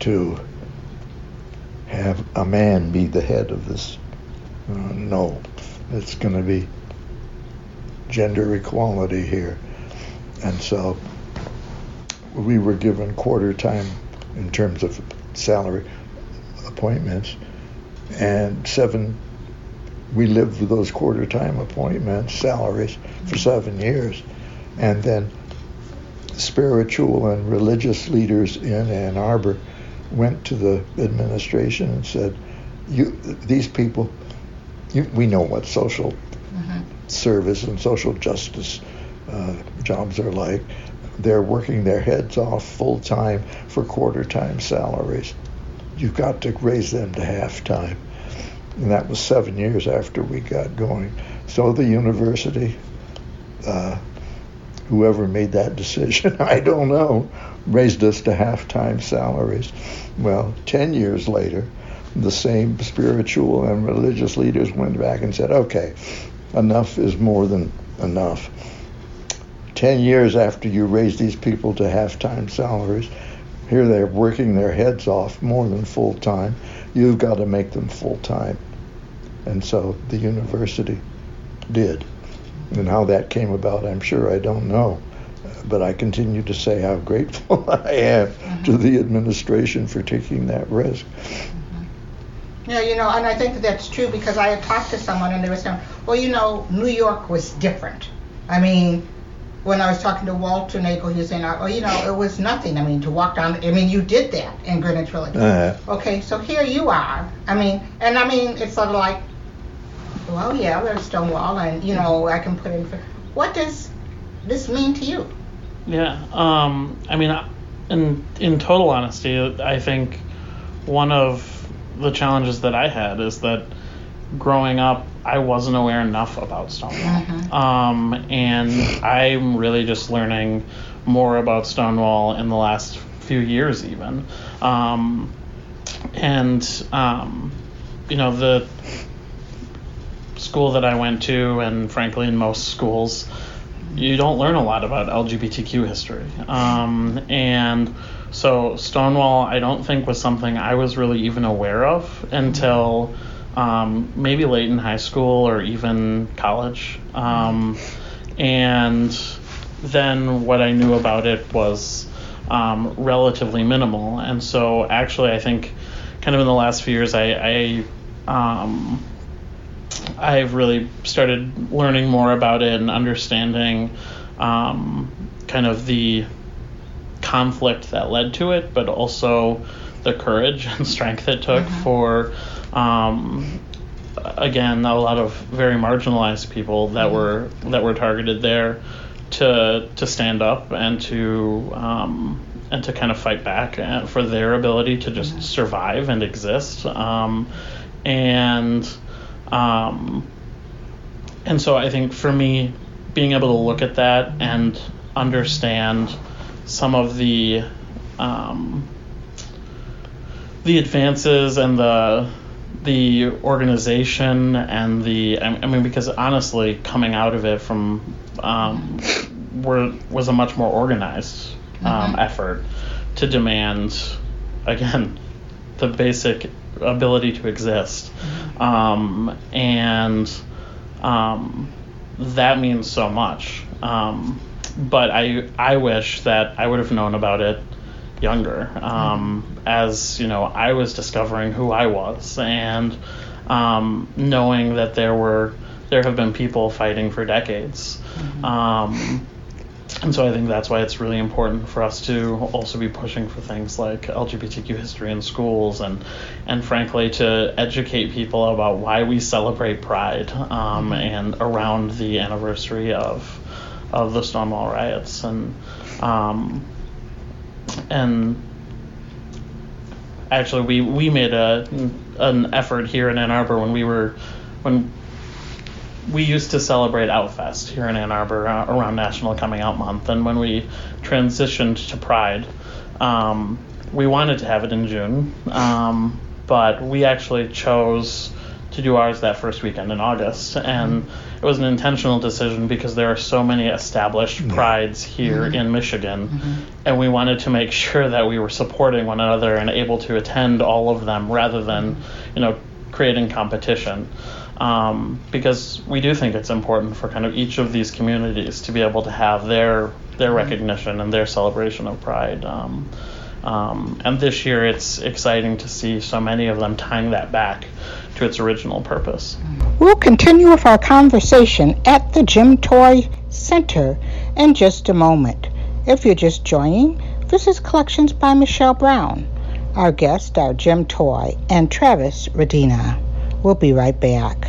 to have a man be the head of this. Uh, no, it's going to be gender equality here. And so we were given quarter time in terms of salary appointments, and seven. We lived with those quarter time appointments, salaries for seven years, and then spiritual and religious leaders in Ann Arbor went to the administration and said, "You, these people, you, we know what social. Service and social justice uh, jobs are like they're working their heads off full time for quarter time salaries. You've got to raise them to half time. And that was seven years after we got going. So the university, uh, whoever made that decision, [laughs] I don't know, raised us to half time salaries. Well, 10 years later, the same spiritual and religious leaders went back and said, okay, enough is more than enough 10 years after you raise these people to half time salaries, here they're working their heads off more than full time. You've got to make them full time. And so the university did. And how that came about, I'm sure I don't know. But I continue to say how grateful [laughs] I am mm-hmm. to the administration for taking that risk.
Yeah, you know, and I think that's true because I had talked to someone and they were saying, well, you know, New York was different. I mean, when I was talking to Walter Naegle, he was saying, oh, you know, it was nothing. I mean, to walk down, I mean, you did that in Greenwich Village. Uh-huh. Okay, so here you are. I mean, and I mean, it's sort of like, well, yeah, there's Stonewall, and, you know, I can put in. What does this mean to you?
Yeah, um, I mean, in, in total honesty, I think one of the challenges that I had is that growing up, I wasn't aware enough about Stonewall. Um, and I'm really just learning more about Stonewall in the last few years, even. Um, and, um, you know, the school that I went to, and frankly, in most schools, you don't learn a lot about LGBTQ history. Um, and so Stonewall, I don't think was something I was really even aware of until um, maybe late in high school or even college. Um, and then what I knew about it was um, relatively minimal. And so actually, I think kind of in the last few years, I, I um, I've really started learning more about it and understanding um, kind of the conflict that led to it, but also the courage [laughs] and strength it took for, um, again, a lot of very marginalized people that were that were targeted there to to stand up and to um, and to kind of fight back uh, for their ability to just survive and exist. Um, and um, and so I think for me, being able to look at that and understand some of the um, the advances and the the organization and the I mean because honestly coming out of it from um, were was a much more organized um, effort to demand again the basic ability to exist. Um, and um, that means so much. Um, but I I wish that I would have known about it younger. Um, as you know I was discovering who I was and um, knowing that there were there have been people fighting for decades. Um, and so I think that's why it's really important for us to also be pushing for things like LGBTQ history in schools and and frankly to educate people about why we celebrate Pride um, and around the anniversary of of the Stonewall riots and um, and actually we we made a an effort here in Ann Arbor when we were when we used to celebrate Outfest here in Ann Arbor uh, around National Coming Out Month, and when we transitioned to Pride, um, we wanted to have it in June, um, but we actually chose to do ours that first weekend in August, and it was an intentional decision because there are so many established prides here in Michigan, and we wanted to make [laughs] sure that we were supporting one another and able to attend all of them rather than, you know, creating competition. Um, because we do think it's important for kind of each of these communities to be able to have their their recognition and their celebration of pride. Um, um, and this year, it's exciting to see so many of them tying that back to its original purpose.
We'll continue with our conversation at the Jim Toy Center in just a moment. If you're just joining, this is Collections by Michelle Brown. Our guests are Jim Toy and Travis Radina. We'll be right back.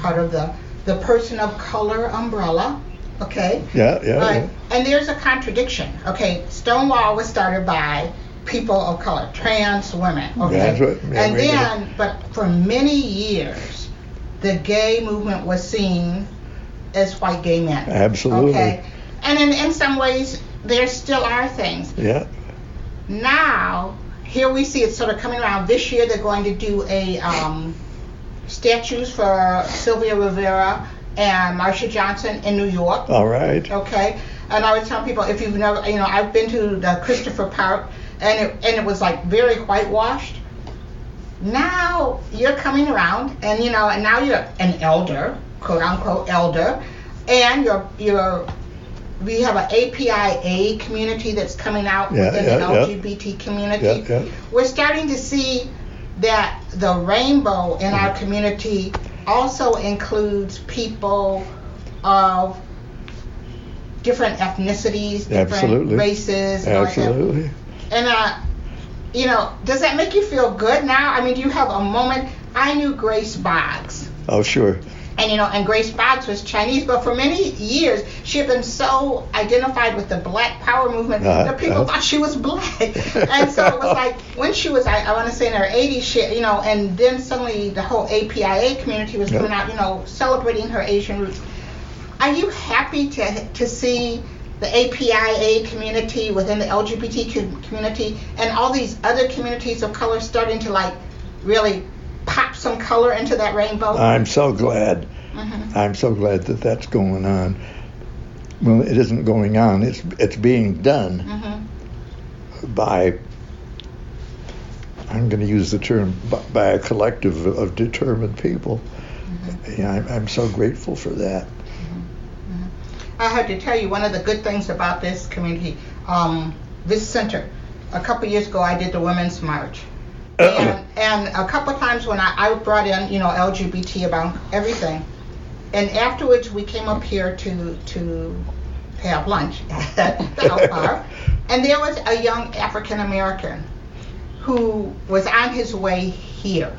Part of the, the person of color umbrella, okay?
Yeah, yeah.
Right.
yeah.
And there's a contradiction. Okay, Stonewall was started by people of color, trans women. Okay.
That's right. Yeah,
and
did.
then, but for many years, the gay movement was seen as white gay men.
Absolutely.
Okay. And in, in some ways, there still are things.
Yeah.
Now, here we see it's sort of coming around. This year they're going to do a um, statues for Sylvia Rivera and Marsha Johnson in New York.
All right.
Okay. And I was telling people if you've never, you know, I've been to the Christopher Park and it, and it was like very whitewashed. Now you're coming around and you know, and now you're an elder, quote unquote elder, and you're you're we have an APIA community that's coming out
Yeah,
within
yeah,
the
yeah.
LGBT community.
Yeah, yeah.
We're starting to see that the rainbow in our community also includes people of different ethnicities, different
Absolutely.
races.
Absolutely.
And uh, you know, does that make you feel good now? I mean, do you have a moment? I knew Grace Boggs.
Oh, sure.
And you know, and Grace Boggs was Chinese, but for many years she had been so identified with the Black Power movement
Uh-huh,
that people
uh-huh.
thought she was black. [laughs] and so it was like when she was, I, I want to say in her 80s, she, you know, and then suddenly the whole APIA community was
Yeah.
coming out, you know, celebrating her Asian roots. Are you happy to to see the APIA community within the LGBT com- community and all these other communities of color starting to like really some color into that rainbow?
I'm so glad.
Mhm.
I'm so glad that that's going on. Well, it isn't going on. It's it's being done
Mhm.
by. I'm going to use the term by a collective of, determined people. Yeah, I'm, I'm so grateful for that.
I have to tell you one of the good things about this community, um, this center. A couple years ago, I did the Women's March, and, and a couple of times when I, I brought in, you know, LGBT about everything, and afterwards we came up here to to have lunch [laughs] at the health [laughs] bar, and there was a young African American who was on his way here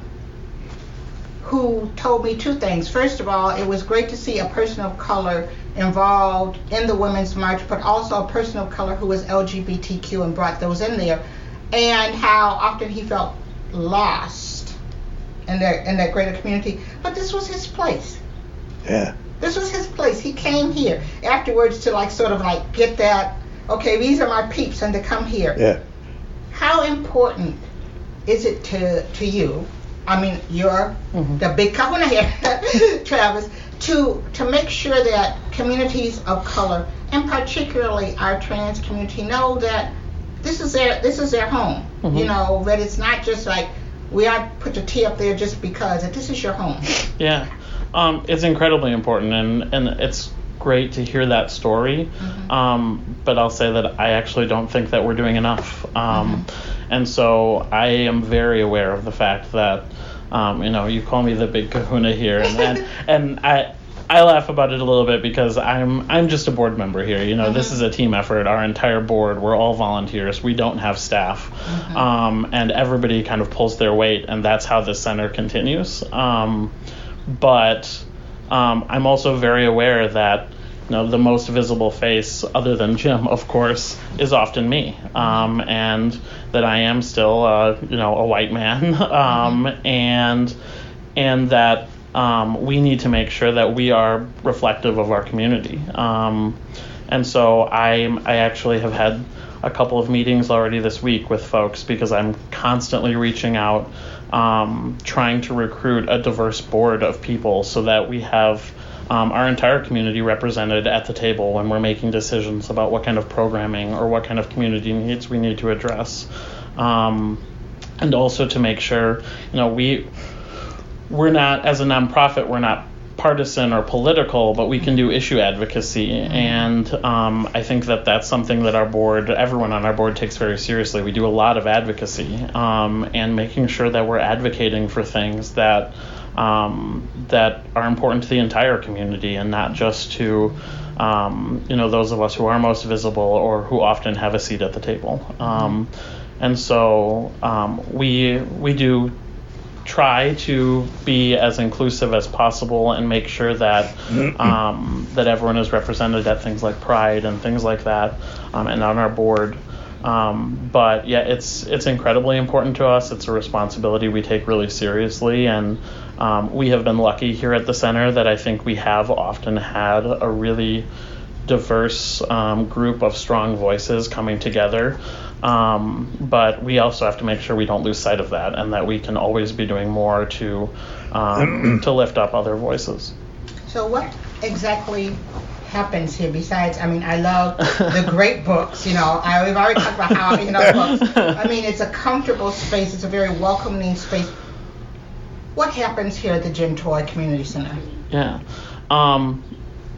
who told me two things. First of all, it was great to see a person of color involved in the Women's March, but also a person of color who was LGBTQ and brought those in there, and how often he felt lost in their in that greater community. But this was his place.
Yeah.
This was his place. He came here afterwards to like sort of like get that. Okay, these are my peeps, and to come here.
Yeah.
How important is it to to you? I mean, you're mm-hmm. the big kahuna here, [laughs] Travis, to to make sure that communities of color, and particularly our trans community, know that this is their this is their home. You know that it's not just like we aren't put the tea up there just because. That this is your home.
Yeah, um, it's incredibly important, and and it's great to hear that story. Um, but I'll say that I actually don't think that we're doing enough. Um, And so I am very aware of the fact that, um, you know, you call me the big Kahuna here, and and, and I. I laugh about it a little bit because I'm I'm just a board member here. You know, this is a team effort. Our entire board, we're all volunteers. We don't have staff, um, and everybody kind of pulls their weight, and that's how this center continues. Um, but um, I'm also very aware that you know the most visible face, other than Jim, of course, is often me, um, and that I am still uh, you know a white man, [laughs] um, and and that um, we need to make sure that we are reflective of our community. Um, and so I I actually have had a couple of meetings already this week with folks because I'm constantly reaching out, um, trying to recruit a diverse board of people so that we have um, our entire community represented at the table when we're making decisions about what kind of programming or what kind of community needs we need to address. Um, and also to make sure, you know, we we're not as a nonprofit, we're not partisan or political, but we can do issue advocacy, and um, I think that that's something that our board, everyone on our board, takes very seriously. We do a lot of advocacy, um, and making sure that we're advocating for things that um, that are important to the entire community, and not just to um, you know those of us who are most visible or who often have a seat at the table. Um, and so um, we we do try to be as inclusive as possible and make sure that um, that everyone is represented at things like Pride and things like that, um, and on our board. Um, but yeah, it's it's incredibly important to us. It's a responsibility we take really seriously, and um, we have been lucky here at the center that I think we have often had a really diverse um, group of strong voices coming together Um, but we also have to make sure we don't lose sight of that and that we can always be doing more to um, [clears throat] to lift up other voices.
So what exactly happens here besides I mean I love the [laughs] great books, you know. I we've already talked about how you know books. I mean it's a comfortable space, it's a very welcoming space. What happens here at the Jim Toy Community Center?
Yeah. Um,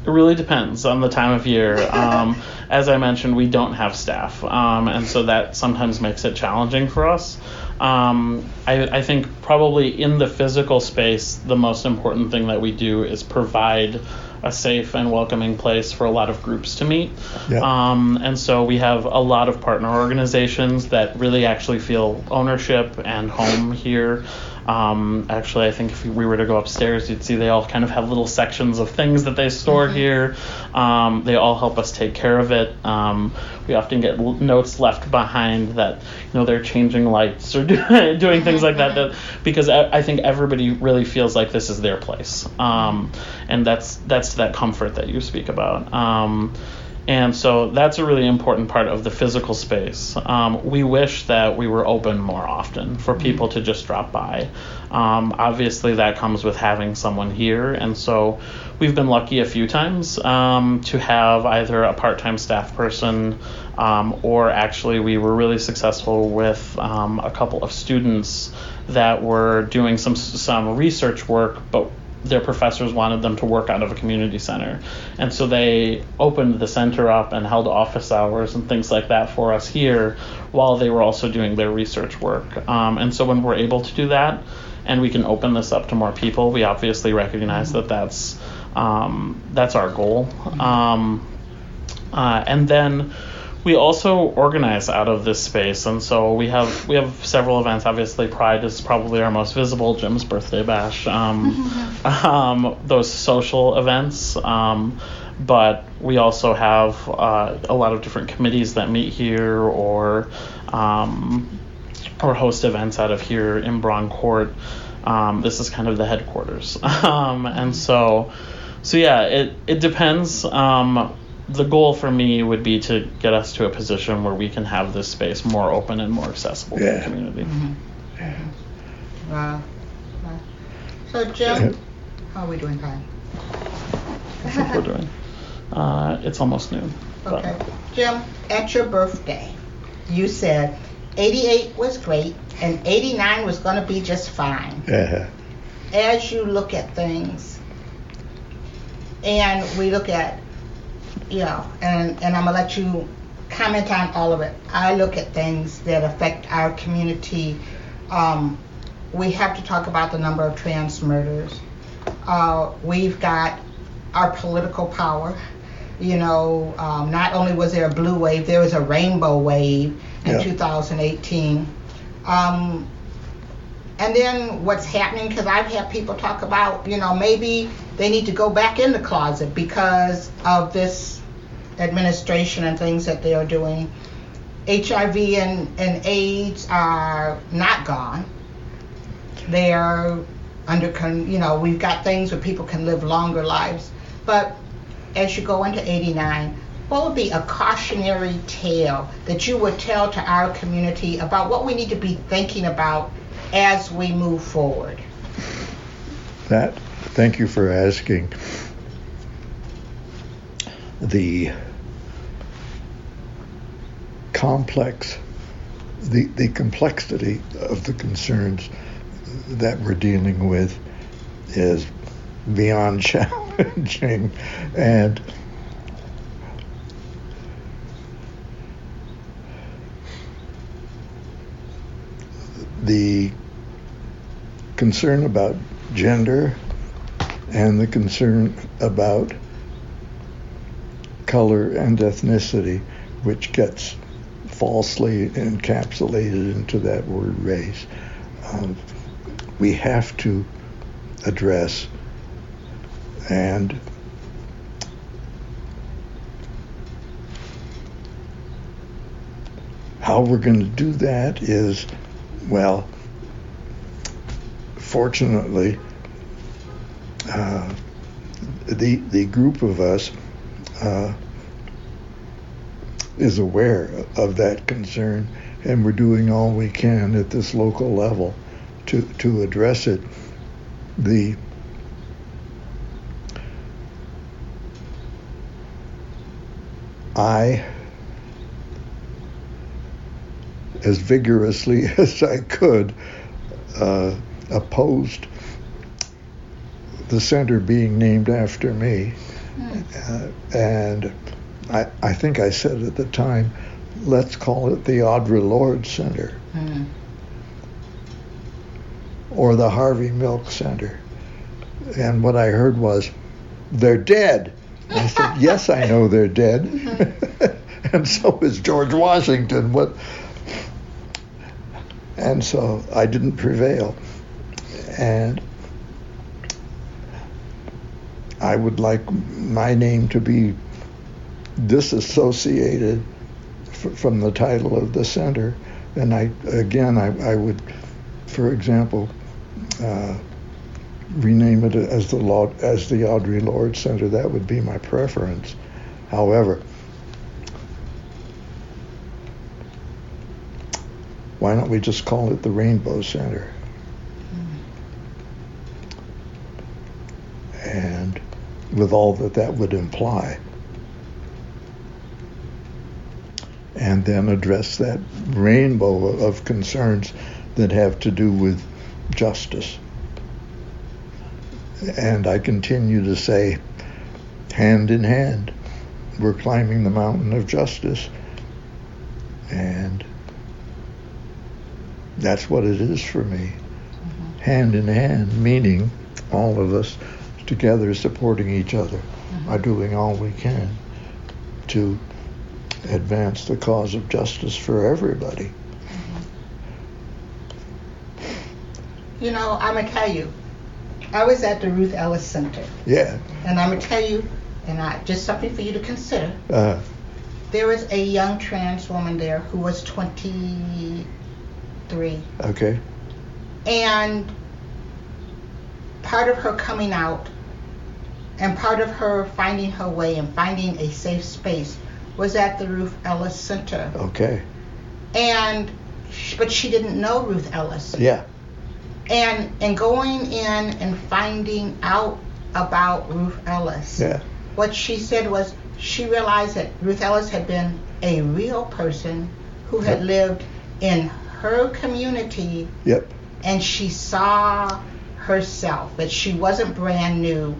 it really depends on the time of year. [laughs] Um, as I mentioned, we don't have staff, um, and so that sometimes makes it challenging for us. Um, I, I, think probably in the physical space, the most important thing that we do is provide a safe and welcoming place for a lot of groups to meet. Yeah. Um, and so we have a lot of partner organizations that really actually feel ownership and home here. Um, actually, I think if we were to go upstairs, you'd see they all kind of have little sections of things that they store mm-hmm. here. Um, they all help us take care of it. Um, we often get l- notes left behind that you know they're changing lights or [laughs] do, doing things like that, that because I, I, think everybody really feels like this is their place, um, and that's that's that comfort that you speak about. And so that's a really important part of the physical space. Um, we wish that we were open more often for mm-hmm. people to just drop by. Um, obviously, that comes with having someone here, and so we've been lucky a few times um, to have either a part time staff person um, or actually, we were really successful with um, a couple of students that were doing some, some research work, but their professors wanted them to work out of a community center. And so they opened the center up and held office hours and things like that for us here while they were also doing their research work. Um, and so when we're able to do that and we can open this up to more people, we obviously recognize that that's, um, that's our goal. Um, uh, and then we also organize out of this space, and so we have we have several events. Obviously, Pride is probably our most visible. Jim's birthday bash, um, [laughs] um, those social events. Um, but we also have uh, a lot of different committees that meet here, or um, or host events out of here in Braun Court. Um, this is kind of the headquarters, [laughs] um, and so so yeah, it it depends. Um, the goal for me would be to get us to a position where we can have this space more open and more accessible yeah. to the community. Mm-hmm.
Yeah. Wow. So, Jim, how are we doing time?
I think we're doing. Uh, it's almost noon.
Okay. But. Jim, at your birthday, you said 88 was great and 89 was going to be just fine.
Uh-huh.
As you look at things, and we look at know, and, and I'm gonna let you comment on all of it. I look at things that affect our community. Um, we have to talk about the number of trans murders. Uh, we've got our political power. You know, um, not only was there a blue wave, there was a rainbow wave in yeah. 2018. Um, and then what's happening, because I've had people talk about, you know, maybe they need to go back in the closet because of this administration and things that they are doing. HIV and, and AIDS are not gone. They are under, con, you know, we've got things where people can live longer lives. But as you go into 89, what would be a cautionary tale that you would tell to our community about what we need to be thinking about as we move forward?
That, thank you for asking the complex, the, the complexity of the concerns that we're dealing with is beyond [laughs] challenging. And the concern about gender and the concern about color and ethnicity, which gets falsely encapsulated into that word race. Um, we have to address and how we're going to do that is well fortunately uh, the the group of us uh, is aware of that concern, and we're doing all we can at this local level to, to address it. The I, as vigorously [laughs] as I could, uh, opposed the center being named after me. Uh, and I, I think I said at the time, let's call it the Audre Lorde Center
Mm.
or the Harvey Milk Center. And what I heard was, they're dead. I said, [laughs] yes, I know they're dead. [laughs] and so is George Washington. What? And so I didn't prevail. And I would like my name to be disassociated f- from the title of the center. And I, again, I, I would, for example, uh, rename it as the Law, as the Audre Lorde Center. That would be my preference. However, why don't we just call it the Rainbow Center? And with all that that would imply. And then address that rainbow of concerns that have to do with justice. And I continue to say, hand in hand, we're climbing the mountain of justice. And that's what it is for me. Mm-hmm. Hand in hand, meaning all of us together supporting each other are doing all we can to advance the cause of justice for everybody.
You know, I'm gonna tell you, I was at the Ruth Ellis Center,
Yeah.
and I'm gonna tell you, and I just something for you to consider.
Uh,
There was a young trans woman there who was 23,
okay.
and part of her coming out and part of her finding her way and finding a safe space was at the Ruth Ellis Center.
Okay.
And but she didn't know Ruth Ellis.
Yeah.
And and going in and finding out about Ruth Ellis.
Yeah.
What she said was she realized that Ruth Ellis had been a real person who had
Yep.
lived in her community
Yep.
and she saw herself that she wasn't brand new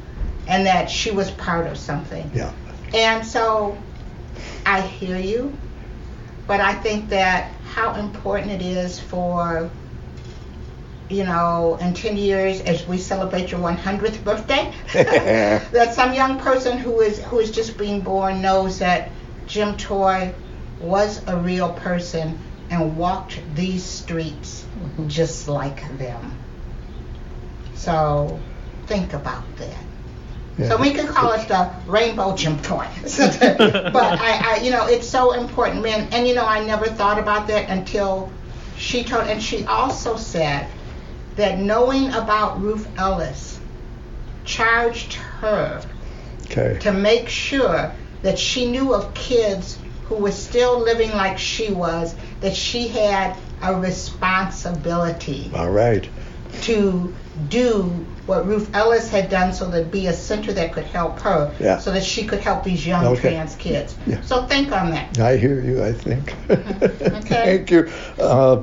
and that she was part of something.
Yeah.
And so I hear you, but I think that how important it is for you know, in 10 years as we celebrate your 100th birthday, [laughs] that some young person who is who is just being born knows that Jim Toy was a real person and walked these streets mm-hmm. just like them. So think about that.
Yeah.
So we can call it the Rainbow Jim Toy. [laughs] but I, I, you know, it's so important, man. And you know, I never thought about that until she told. And she also said that knowing about Ruth Ellis charged her
Okay.
to make sure that she knew of kids who were still living like she was, that she had a responsibility
All right.
to do what Ruth Ellis had done so there'd be a center that could help her
Yeah.
so that she could help these young
Okay.
trans kids.
Yeah.
So think on that.
I hear you, I think. [laughs]
Okay.
Thank you. Uh,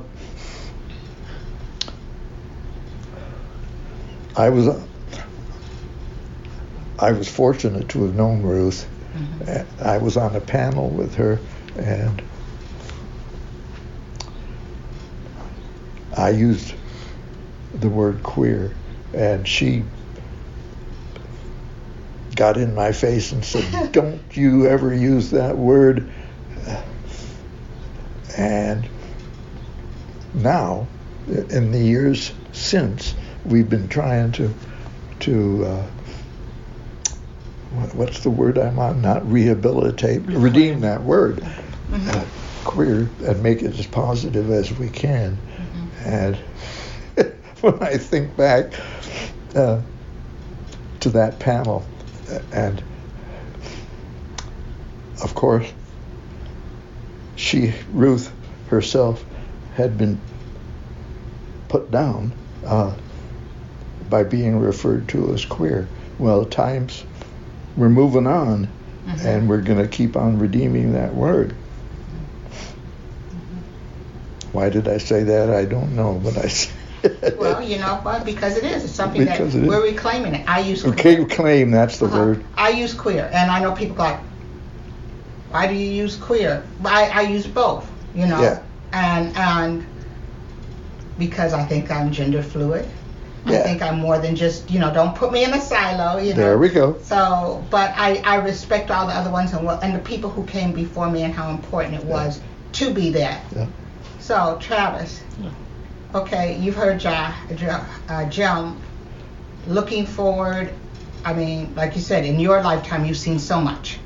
I was I was fortunate to have known Ruth. Uh, I was on a panel with her, and I used the word queer, and she got in my face and said, [laughs] "Don't you ever use that word." And now, in the years since, we've been trying to to uh, what's the word I'm on? Not rehabilitate, redeem that word, uh, queer, and make it as positive as we can. And [laughs] when I think back uh, to that panel, and of course, she, Ruth herself, had been put down uh, by being referred to as queer. Well, times we're moving on, mm-hmm. and we're going to keep on redeeming that word. Why did I say that? I don't know, but I.
well, you know what? Because it is. It's something because that we're reclaiming it. I use queer.
Okay, claim. That's the uh-huh. word.
I use queer, and I know people go like, "Why do you use queer?" I, I use both. You know. Yeah. And and because I think I'm gender fluid. Yeah. I think I'm more than just, you know, don't put me in a silo, you know.
There we go.
So, but I, I respect all the other ones and what and the people who came before me and how important it was yeah. to be there. Yeah. So, Travis. Yeah. Okay, you've heard ja, ja, uh, Jim. Looking forward, I mean, like you said, in your lifetime, you've seen so much.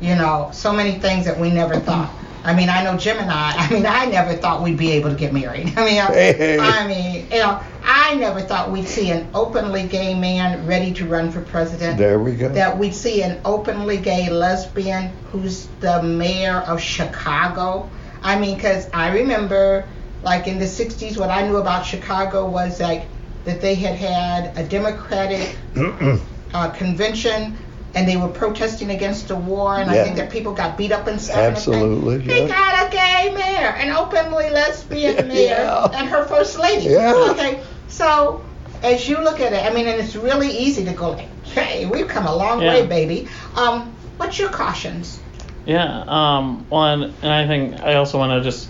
You know, so many things that we never thought. I mean, I know Jim and I. I mean, I never thought we'd be able to get married. [laughs] I mean, I. I mean, you know, I never thought we'd see an openly gay man ready to run for president.
There we go.
That we'd see an openly gay lesbian who's the mayor of Chicago. I mean, because I remember, like in the '60s, what I knew about Chicago was like that they had had a Democratic [clears throat] uh, convention and they were protesting against the war, and yeah. I think that people got beat up and stuff.
Absolutely.
And they got a gay mayor, an openly lesbian [laughs] mayor, yeah. and her first lady. Yeah. Okay, so as you look at it, I mean, and it's really easy to go like, "Hey, we've come a long yeah. way, baby." Um, what's your cautions?
Yeah. Um, one, and I think I also want to just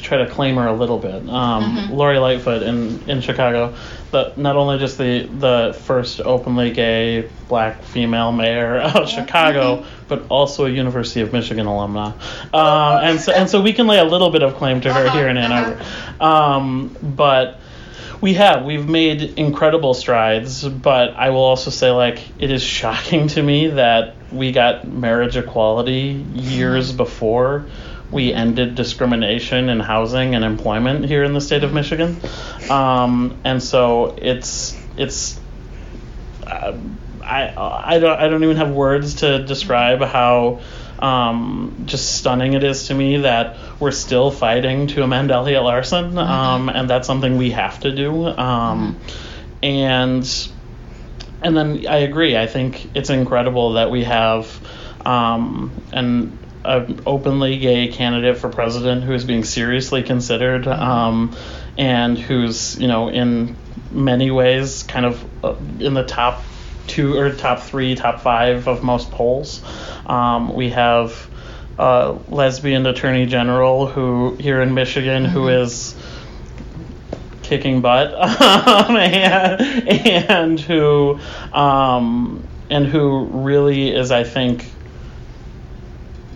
to try to claim her a little bit. Um, mm-hmm. Lori Lightfoot in in Chicago the not only just the the first openly gay black female mayor of Chicago, mm-hmm. but also a University of Michigan alumna, um, and so and so we can lay a little bit of claim to her uh-huh, here in Ann Arbor, uh-huh. um, but. We have. We've made incredible strides, but I will also say, like, it is shocking to me that we got marriage equality years mm-hmm. before we ended discrimination in housing and employment here in the state of Michigan, um, and so it's it's. Uh, I, I don't I don't even have words to describe how um, just stunning it is to me that we're still fighting to amend Elliott Larsen, mm-hmm. um, and that's something we have to do. Um, mm-hmm. And and then I agree. I think it's incredible that we have um, and an openly gay candidate for president who is being seriously considered um, and who's you know in many ways kind of uh, in the top two or top three top five of most polls um, we have a lesbian attorney general who here in michigan mm-hmm. who is kicking butt [laughs] and, and who um, and who really is i think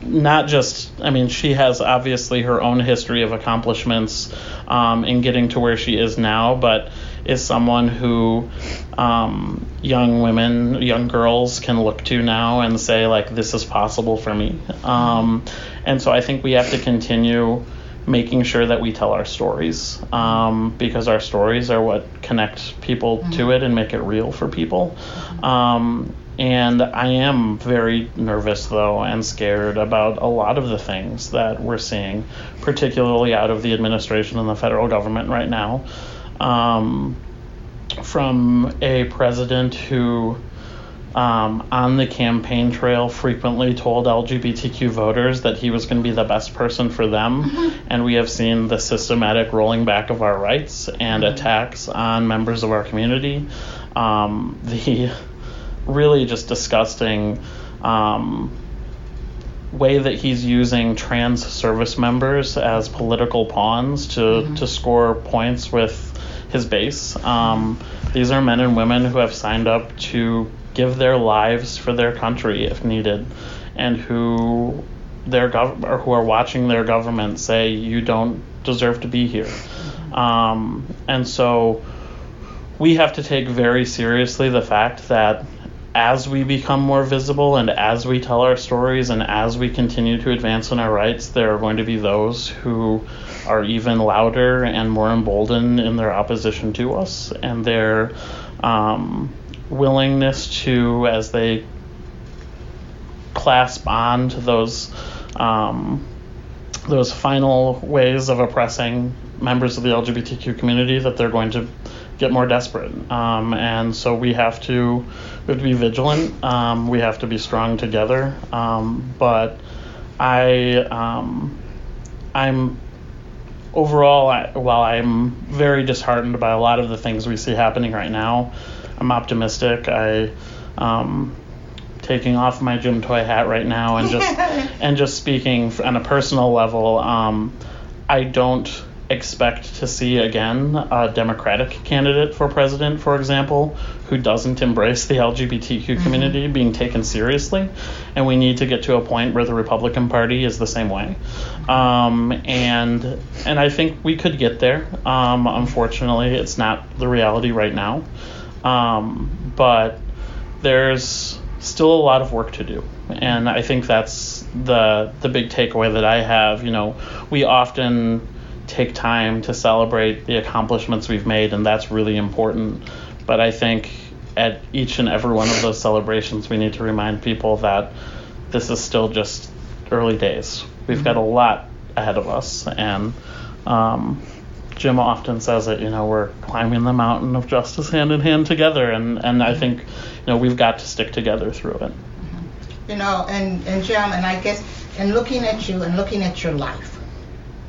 not just, I mean, she has obviously her own history of accomplishments um, in getting to where she is now, but is someone who um, young women, young girls can look to now and say, like, this is possible for me. Um, and so I think we have to continue making sure that we tell our stories um, because our stories are what connect people mm-hmm. to it and make it real for people. Um, and I am very nervous, though, and scared about a lot of the things that we're seeing, particularly out of the administration and the federal government right now. Um, from a president who, um, on the campaign trail, frequently told LGBTQ voters that he was going to be the best person for them. Mm-hmm. And we have seen the systematic rolling back of our rights and mm-hmm. attacks on members of our community. Um, [laughs] the really just disgusting um, way that he's using trans service members as political pawns to, mm-hmm. to score points with his base. Um, these are men and women who have signed up to give their lives for their country if needed, and who their gov- or who are watching their government say you don't deserve to be here. Mm-hmm. Um, and so we have to take very seriously the fact that as we become more visible and as we tell our stories and as we continue to advance in our rights, there are going to be those who are even louder and more emboldened in their opposition to us and their um, willingness to, as they clasp on to those um, those final ways of oppressing members of the LGBTQ community that they're going to get more desperate. Um, and so we have to we have to be vigilant. Um, we have to be strong together. Um, but I um, I'm overall I, while I'm very disheartened by a lot of the things we see happening right now, I'm optimistic. I um, taking off my Jim Toy hat right now and just [laughs] and just speaking on a personal level, um, I don't expect to see again a Democratic candidate for president, for example, who doesn't embrace the LGBTQ mm-hmm. community being taken seriously. And we need to get to a point where the Republican Party is the same way. Um, and and I think we could get there. Um, unfortunately, it's not the reality right now. Um, but there's still a lot of work to do. And I think that's the the big takeaway that I have. You know, we often take time to celebrate the accomplishments we've made, and that's really important. But I think at each and every one of those celebrations, we need to remind people that this is still just early days. We've mm-hmm. got a lot ahead of us, and um, Jim often says it. You know, we're climbing the mountain of justice hand in hand together, and and I think you know we've got to stick together through it.
Mm-hmm. You know, and and Jim, and I guess, and looking at you and looking at your life,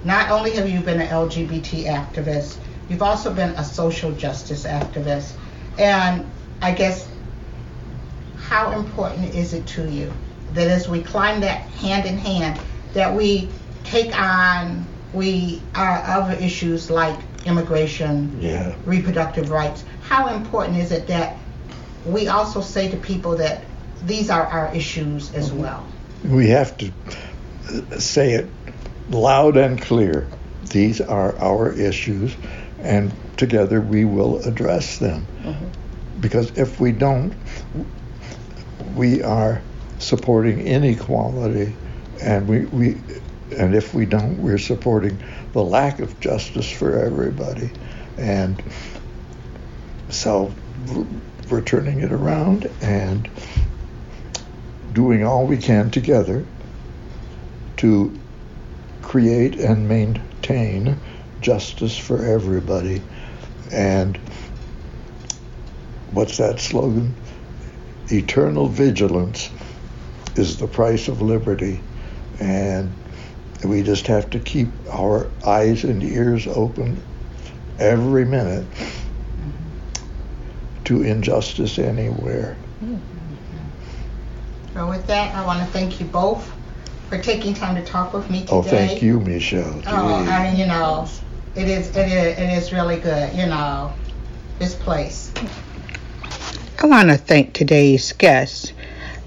not only have you been an LGBT activist, you've also been a social justice activist, and I guess, how important is it to you that as we climb that hand in hand, that we take on we other issues like immigration,
yeah.
reproductive rights. How important is it that we also say to people that these are our issues as mm-hmm. well?
We have to say it loud and clear. These are our issues, and together we will address them. Mm-hmm. Because if we don't, we are supporting inequality, and we, we and if we don't, we're supporting the lack of justice for everybody. And so we're turning it around and doing all we can together to create and maintain justice for everybody. And what's that slogan? Eternal vigilance is the price of liberty. And we just have to keep our eyes and ears open every minute to injustice anywhere. Mm-hmm.
So with that, I want to thank you both for taking time to talk with me today.
Oh, thank you, Michelle.
Oh, I mean, you know, it is, it is, it is really good. You know, this place. I want to thank today's guests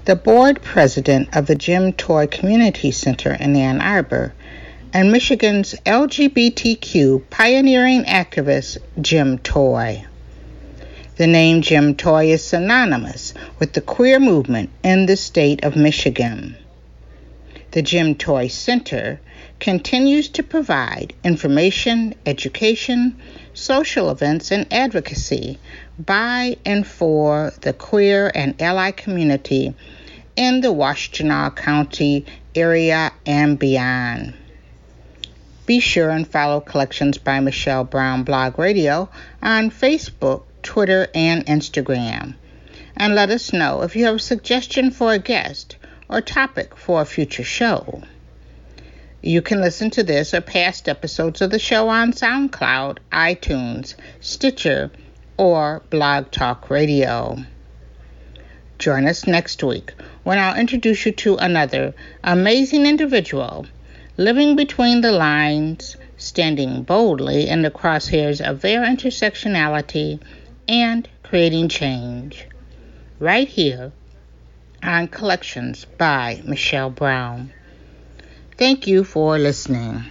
the board president of the Jim Toy Community Center in Ann Arbor, and Michigan's LGBTQ pioneering activist, Jim Toy. The name Jim Toy is synonymous with the queer movement in the state of Michigan. The Jim Toy Center continues to provide information, education, social events, and advocacy by and for the queer and ally community in the Washtenaw County area and beyond. Be sure and follow Collections by Michelle Brown Blog Radio on Facebook, Twitter, and Instagram. And let us know if you have a suggestion for a guest or topic for a future show. You can listen to this or past episodes of the show on SoundCloud, iTunes, Stitcher, or Blog Talk Radio. Join us next week when I'll introduce you to another amazing individual living between the lines, standing boldly in the crosshairs of their intersectionality and creating change. Right here on Collections by Michelle Brown. Thank you for listening.